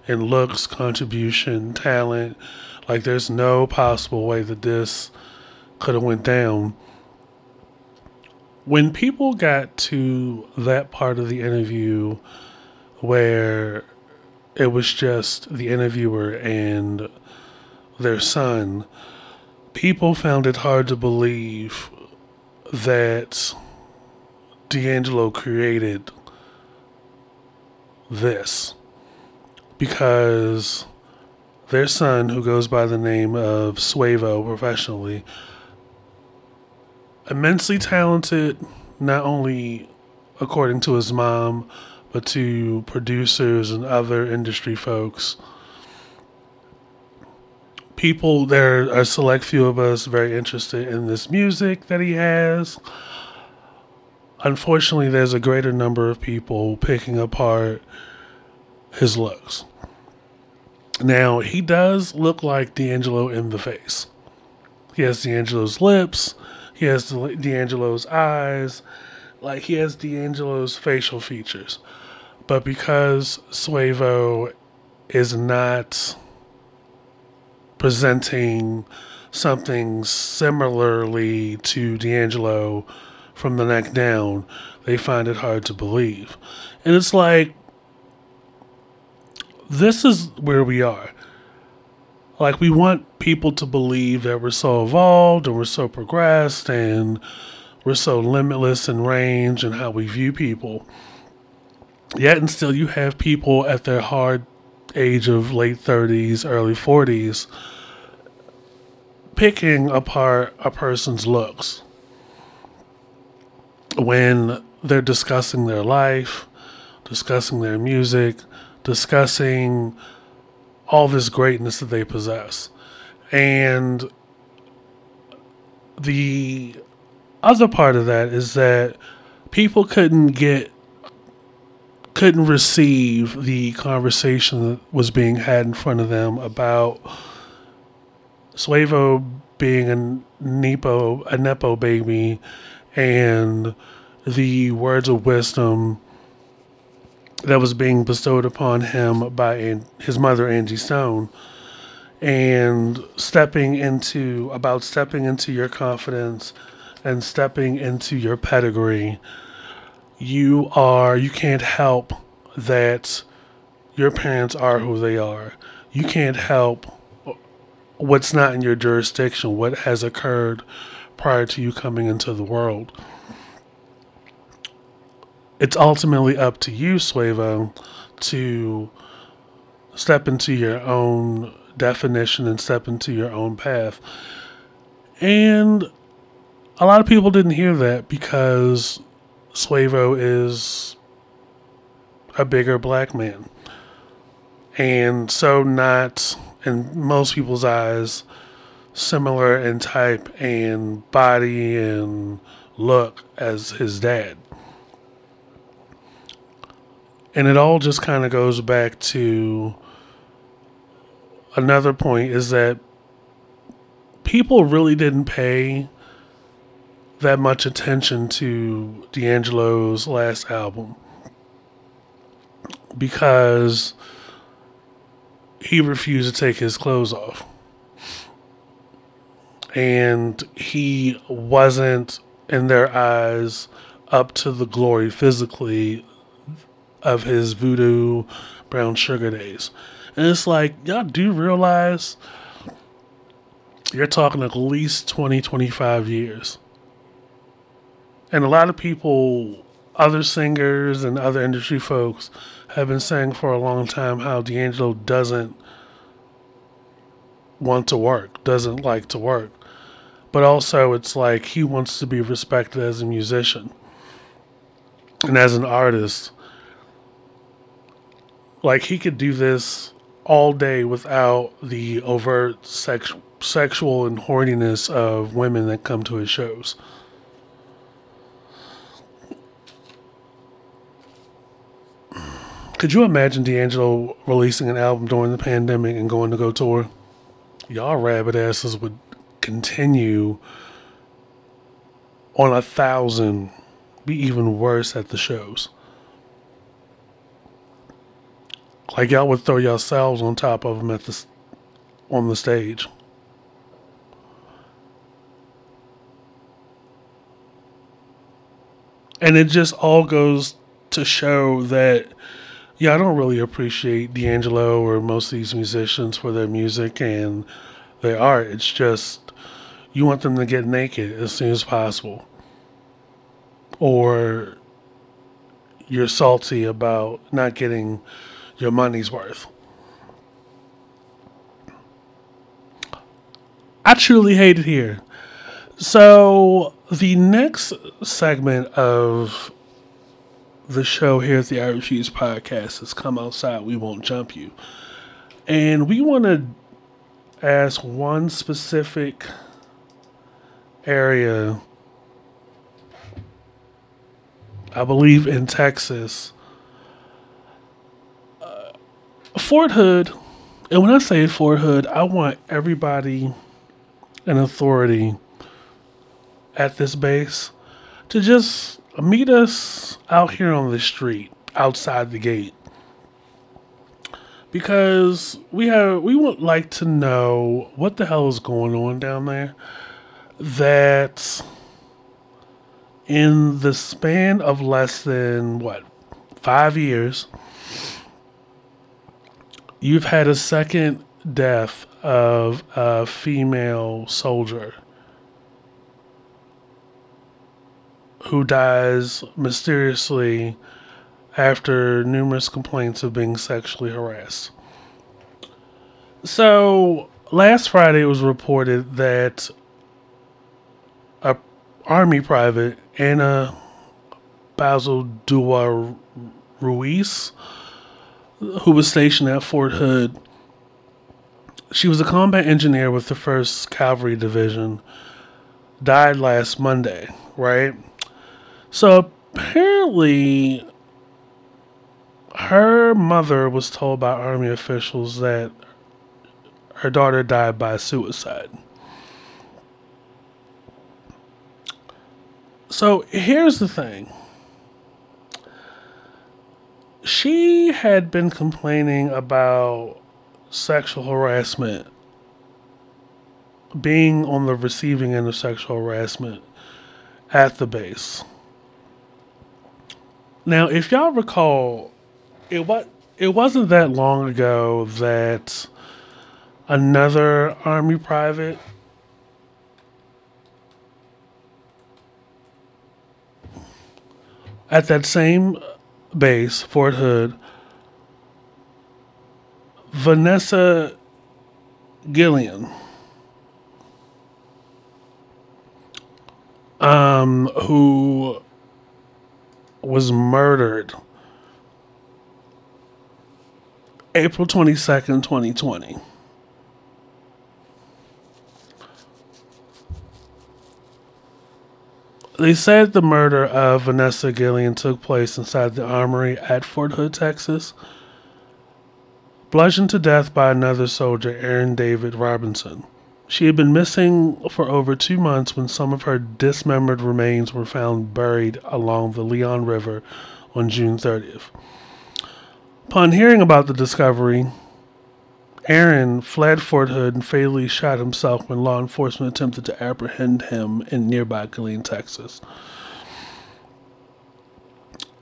in looks, contribution, talent. Like there's no possible way that this could have went down. When people got to that part of the interview where it was just the interviewer and their son, people found it hard to believe that D'Angelo created this because their son, who goes by the name of Swayvo professionally, immensely talented, not only according to his mom, but to producers and other industry folks. People, there are a select few of us very interested in this music that he has. Unfortunately, there's a greater number of people picking apart his looks. Now, he does look like D'Angelo in the face. He has D'Angelo's lips, he has D'Angelo's eyes, like he has D'Angelo's facial features. But because Swayvo is not presenting something similarly to D'Angelo from the neck down, they find it hard to believe. And it's like, this is where we are. Like, we want people to believe that we're so evolved and we're so progressed and we're so limitless in range and how we view people. Yet and still, you have people at their hard age of late 30s, early 40s picking apart a person's looks. when they're discussing their life, discussing their music, discussing all this greatness that they possess. And the other part of that is that people couldn't get couldn't receive the conversation that was being had in front of them about Swayvo being a Nepo a Nepo baby and the words of wisdom that was being bestowed upon him by his mother Angie Stone. And stepping into about stepping into your confidence and stepping into your pedigree you are you can't help that your parents are who they are you can't help what's not in your jurisdiction what has occurred prior to you coming into the world it's ultimately up to you, Swayvo, to step into your own definition and step into your own path. And a lot of people didn't hear that because Swayvo is a bigger black man. And so, not in most people's eyes, similar in type and body and look as his dad. And it all just kind of goes back to another point is that people really didn't pay that much attention to D'Angelo's last album because he refused to take his clothes off. And he wasn't, in their eyes, up to the glory physically of his voodoo brown sugar days. And it's like, y'all do realize you're talking at least 20, 25 years. And a lot of people, other singers and other industry folks, have been saying for a long time how D'Angelo doesn't want to work, doesn't like to work. But also, it's like he wants to be respected as a musician and as an artist. Like he could do this all day without the overt sex- sexual and horniness of women that come to his shows. Could you imagine D'Angelo releasing an album during the pandemic and going to go tour? Y'all rabbit asses would continue on a thousand, be even worse at the shows. Like y'all would throw yourselves on top of them at the on the stage. And it just all goes to show that yeah, I don't really appreciate D'Angelo or most of these musicians for their music and their art. It's just you want them to get naked as soon as possible. Or you're salty about not getting your money's worth. I truly hate it here. So, the next segment of the show here at the Irish Cheese Podcast is Come Outside, We Won't Jump You. And we want to ask one specific area, I believe in Texas, uh, Fort Hood, and when I say Fort Hood, I want everybody in authority at this base to just meet us out here on the street, outside the gate. Because we have we would like to know what the hell is going on down there. That in the span of less than what five years you've had a second death of a female soldier who dies mysteriously after numerous complaints of being sexually harassed. So, last Friday it was reported that a army private Anna Basil Dua Ruiz, who was stationed at Fort Hood. She was a combat engineer with the 1st Cavalry Division. Died last Monday, right? So apparently, her mother was told by Army officials that her daughter died by suicide. So here's the thing. She had been complaining about sexual harassment, being on the receiving end of sexual harassment at the base. Now, if y'all recall, it what it wasn't that long ago that another army private at that same base, Fort Hood, Vanessa Guillen, um, who was murdered April 22nd, 2020. They said the murder of Vanessa Guillen took place inside the armory at Fort Hood, Texas. Bludgeoned to death by another soldier, Aaron David Robinson. She had been missing for over two months when some of her dismembered remains were found buried along the Leon River on June 30th. Upon hearing about the discovery, Aaron fled Fort Hood and fatally shot himself when law enforcement attempted to apprehend him in nearby Killeen, Texas.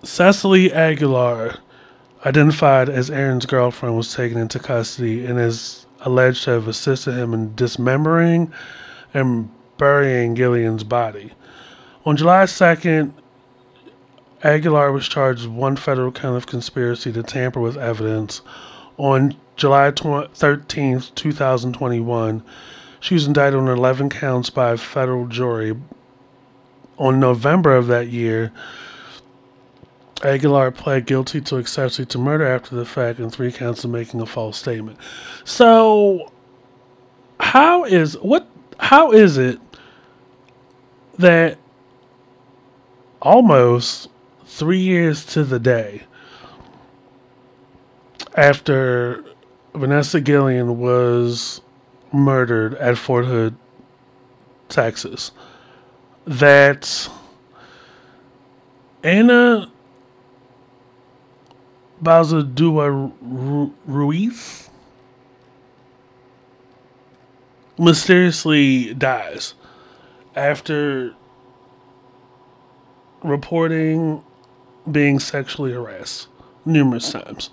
Cecily Aguilar, identified as Aaron's girlfriend, was taken into custody and is alleged to have assisted him in dismembering and burying Guillen's body. On July 2nd, Aguilar was charged with one federal count of conspiracy to tamper with evidence. On July 13, 2021, she was indicted on 11 counts by a federal jury. On November of that year, Aguilar pled guilty to accessory to murder after the fact and three counts of making a false statement. So, how is what? How is it that almost three years to the day after Vanessa Guillen was murdered at Fort Hood, Texas, that Anna Basaldua Ruiz mysteriously dies after reporting being sexually harassed numerous times.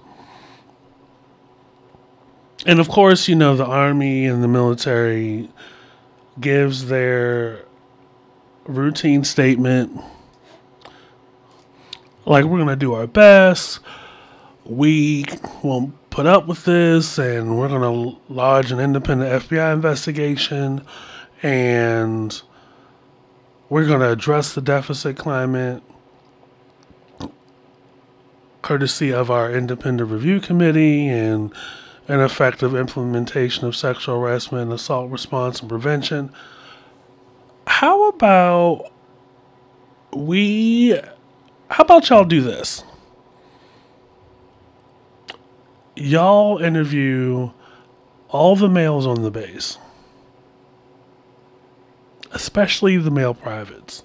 And of course, you know, the army and the military gives their routine statement like we're going to do our best. We won't put up with this and we're going to lodge an independent FBI investigation and we're going to address the deficit climate courtesy of our independent review committee and an effective implementation of sexual harassment and assault response and prevention. How about we how about y'all do this? Y'all interview all the males on the base, especially the male privates,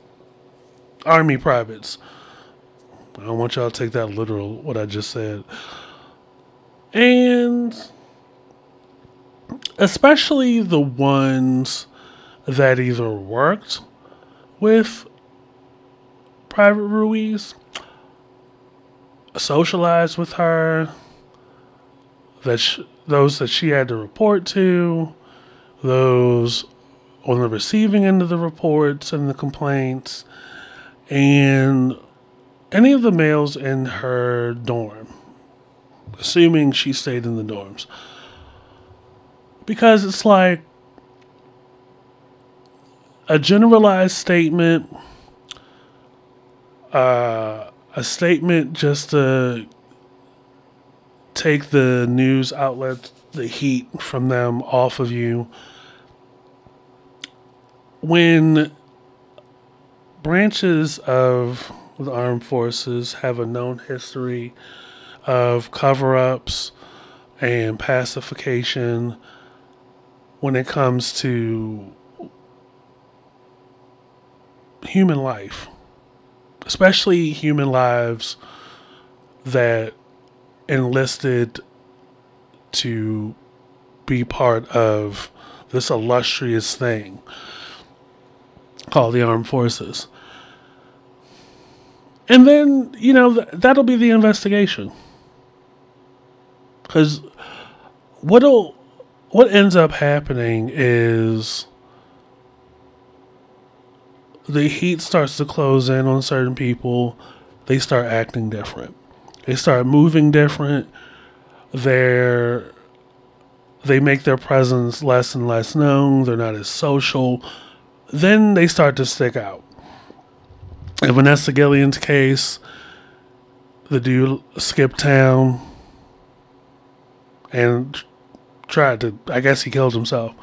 army privates I don't want y'all to take that literal, what I just said. And especially the ones that either worked with Private Ruiz, socialized with her, that sh- those that she had to report to, those on the receiving end of the reports and the complaints, and any of the males in her dorm, assuming she stayed in the dorms. Because it's like a generalized statement uh, a statement just to take the news outlet, the heat from them off of you. When branches of the armed forces have a known history of cover ups and pacification when it comes to human life, especially human lives that enlisted to be part of this illustrious thing called the armed forces. And then, you know, th- that'll be the investigation. Cuz what'll what ends up happening is the heat starts to close in on certain people. They start acting different. They start moving different. They're they make their presence less and less known. They're not as social. Then they start to stick out. In Vanessa Guillen's case, the dude skipped town and tried to, I guess he killed himself.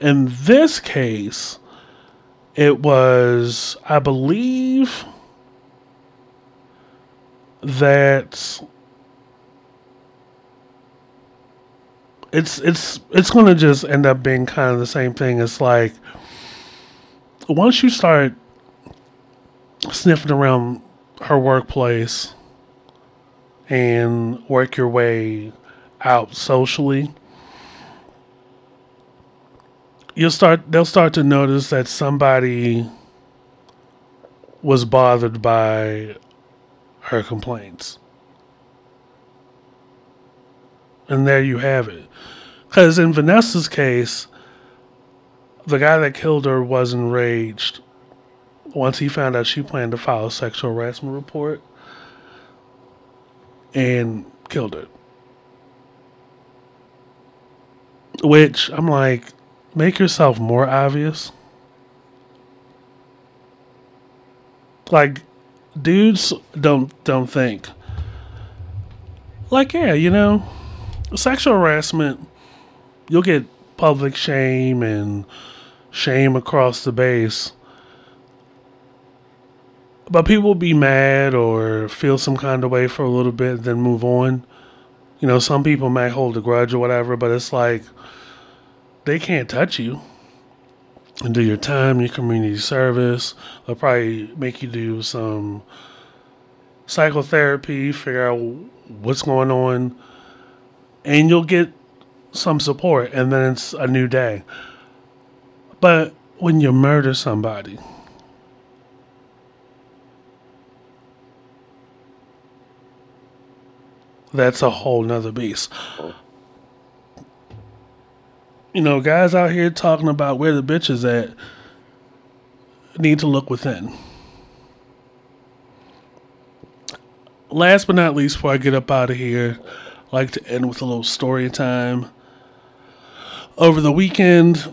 In this case, it was, I believe, that it's it's it's going to just end up being kind of the same thing. It's like once you start sniffing around her workplace and work your way out socially, you'll start they'll start to notice that somebody was bothered by her complaints. And there you have it. Because in Vanessa's case, the guy that killed her was enraged once he found out she planned to file a sexual harassment report and killed her. Which I'm like, make yourself more obvious. Like, dudes don't don't think. Like, yeah, you know, sexual harassment, you'll get public shame and shame across the base. But people will be mad or feel some kind of way for a little bit, then move on. You know, some people might hold a grudge or whatever, but it's like they can't touch you and do your time, your community service. They'll probably make you do some psychotherapy, figure out what's going on, and you'll get some support, and then it's a new day. But when you murder somebody, that's a whole nother beast. You know, guys out here talking about where the bitch is at need to look within. Last but not least, before I get up out of here, I like to end with a little story time. Over the weekend,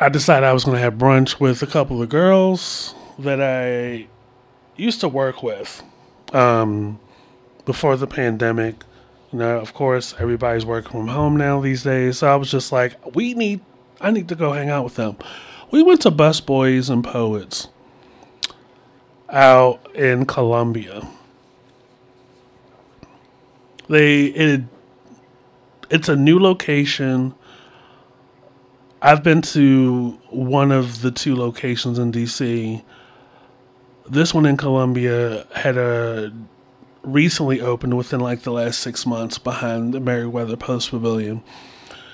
I decided I was going to have brunch with a couple of girls that I used to work with um, before the pandemic. You know, of course, everybody's working from home now these days. So I was just like, we need, I need to go hang out with them. We went to Busboys and Poets out in Columbia. They, it, it's a new location. I've been to one of the two locations in DC. This one in Columbia had a recently opened within like the last six months behind the Merriweather Post Pavilion.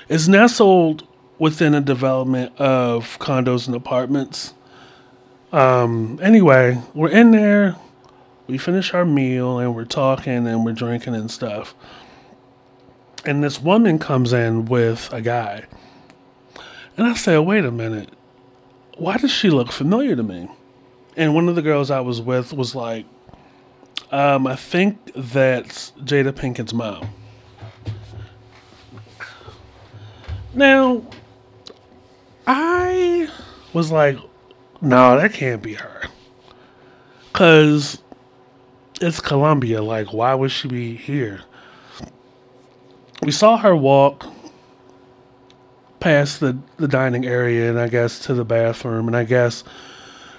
is nestled within a development of condos and apartments. Um, anyway, we're in there. We finish our meal and we're talking and we're drinking and stuff. And this woman comes in with a guy. And I say, wait a minute. Why does she look familiar to me? And one of the girls I was with was like, um, I think that's Jada Pinkett's mom. Now, I was like, no, that can't be her. Because it's Columbia. Like, why would she be here? We saw her walk past the, the dining area and I guess to the bathroom. And I guess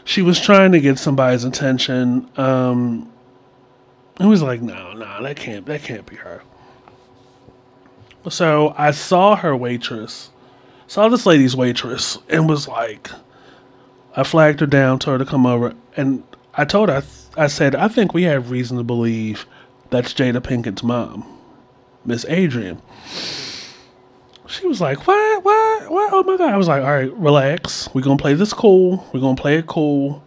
she was trying to get somebody's attention. Um, it was like, no, no, that can't, that can't be her. So I saw her waitress, saw this lady's waitress, and was like, I flagged her down, told her to come over, and I told her, I said, I think we have reason to believe that's Jada Pinkett's mom, Miss Adrienne. She was like, what, what, what? Oh my God. I was like, all right, relax. We're going to play this cool. We're going to play it cool.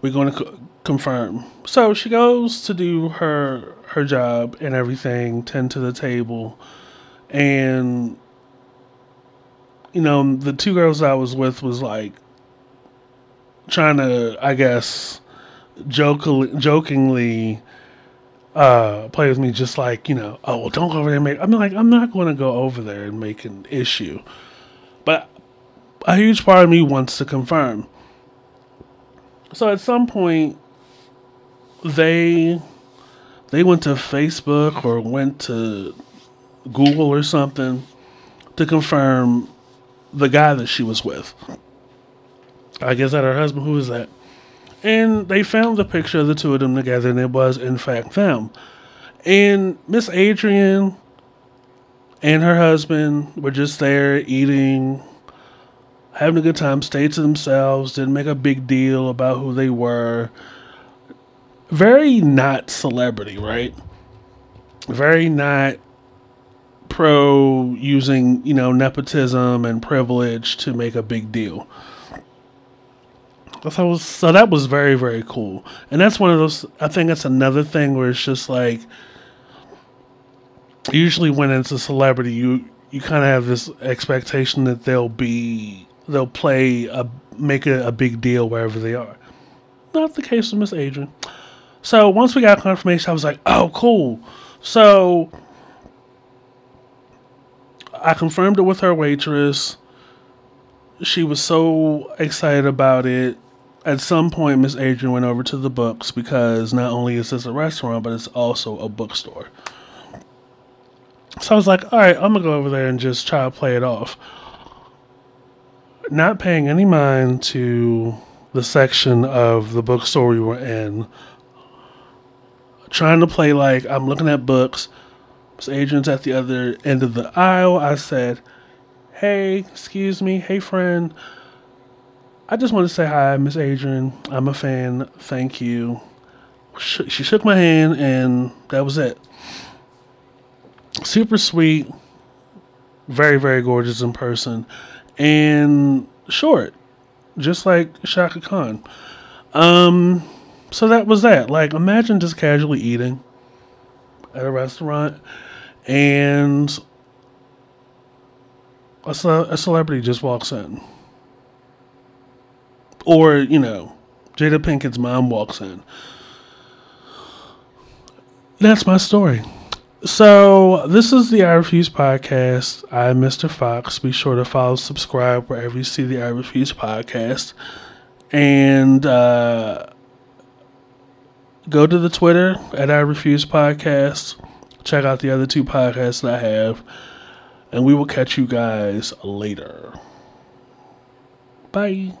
We're going to confirm. So she goes to do her her job and everything, tend to the table. And you know the two girls I was with was like trying to I guess jokingly, uh, play with me just like you know oh well don't go over there and make I'm like I'm not going to go over there and make an issue. But a huge part of me wants to confirm. So at some point they they went to Facebook or went to Google or something to confirm the guy that she was with. I guess that her husband, who was that? And they found the picture of the two of them together, and it was, in fact, them. And Miss Adrienne and her husband were just there eating, having a good time, stayed to themselves, didn't make a big deal about who they were. Very not celebrity, right? Very not pro using, you know, nepotism and privilege to make a big deal. So, was, so that was very, very cool. And that's one of those, I think that's another thing where it's just like, usually when it's a celebrity, you, you kind of have this expectation that they'll be, they'll play a, make a, a big deal wherever they are. Not the case with Miss Adrienne. So once we got confirmation, I was like, oh, cool. So I confirmed it with her waitress. She was so excited about it. At some point, Miss Adrienne went over to the books because not only is this a restaurant, but it's also a bookstore. So I was like, all right, I'm going to go over there and just try to play it off. Not paying any mind to the section of the bookstore we were in. Trying to play like I'm looking at books Miss Adrienne's at the other end of the aisle. I said, Hey, excuse me. Hey, friend. I just want to say hi, Miss Adrienne. I'm a fan. Thank you. She shook my hand, and that was it. Super sweet. Very, very gorgeous in person. And short. Just like Chaka Khan. Um, so that was that. Like, imagine just casually eating at a restaurant and a, ce- a celebrity just walks in. Or, you know, Jada Pinkett's mom walks in. That's my story. So, this is the I Refuse podcast. I'm Mr. Fox. Be sure to follow, subscribe wherever you see the I Refuse podcast. And uh, go to the Twitter at I Refuse Podcast Check out the other two podcasts that I have. And we will catch you guys later. Bye.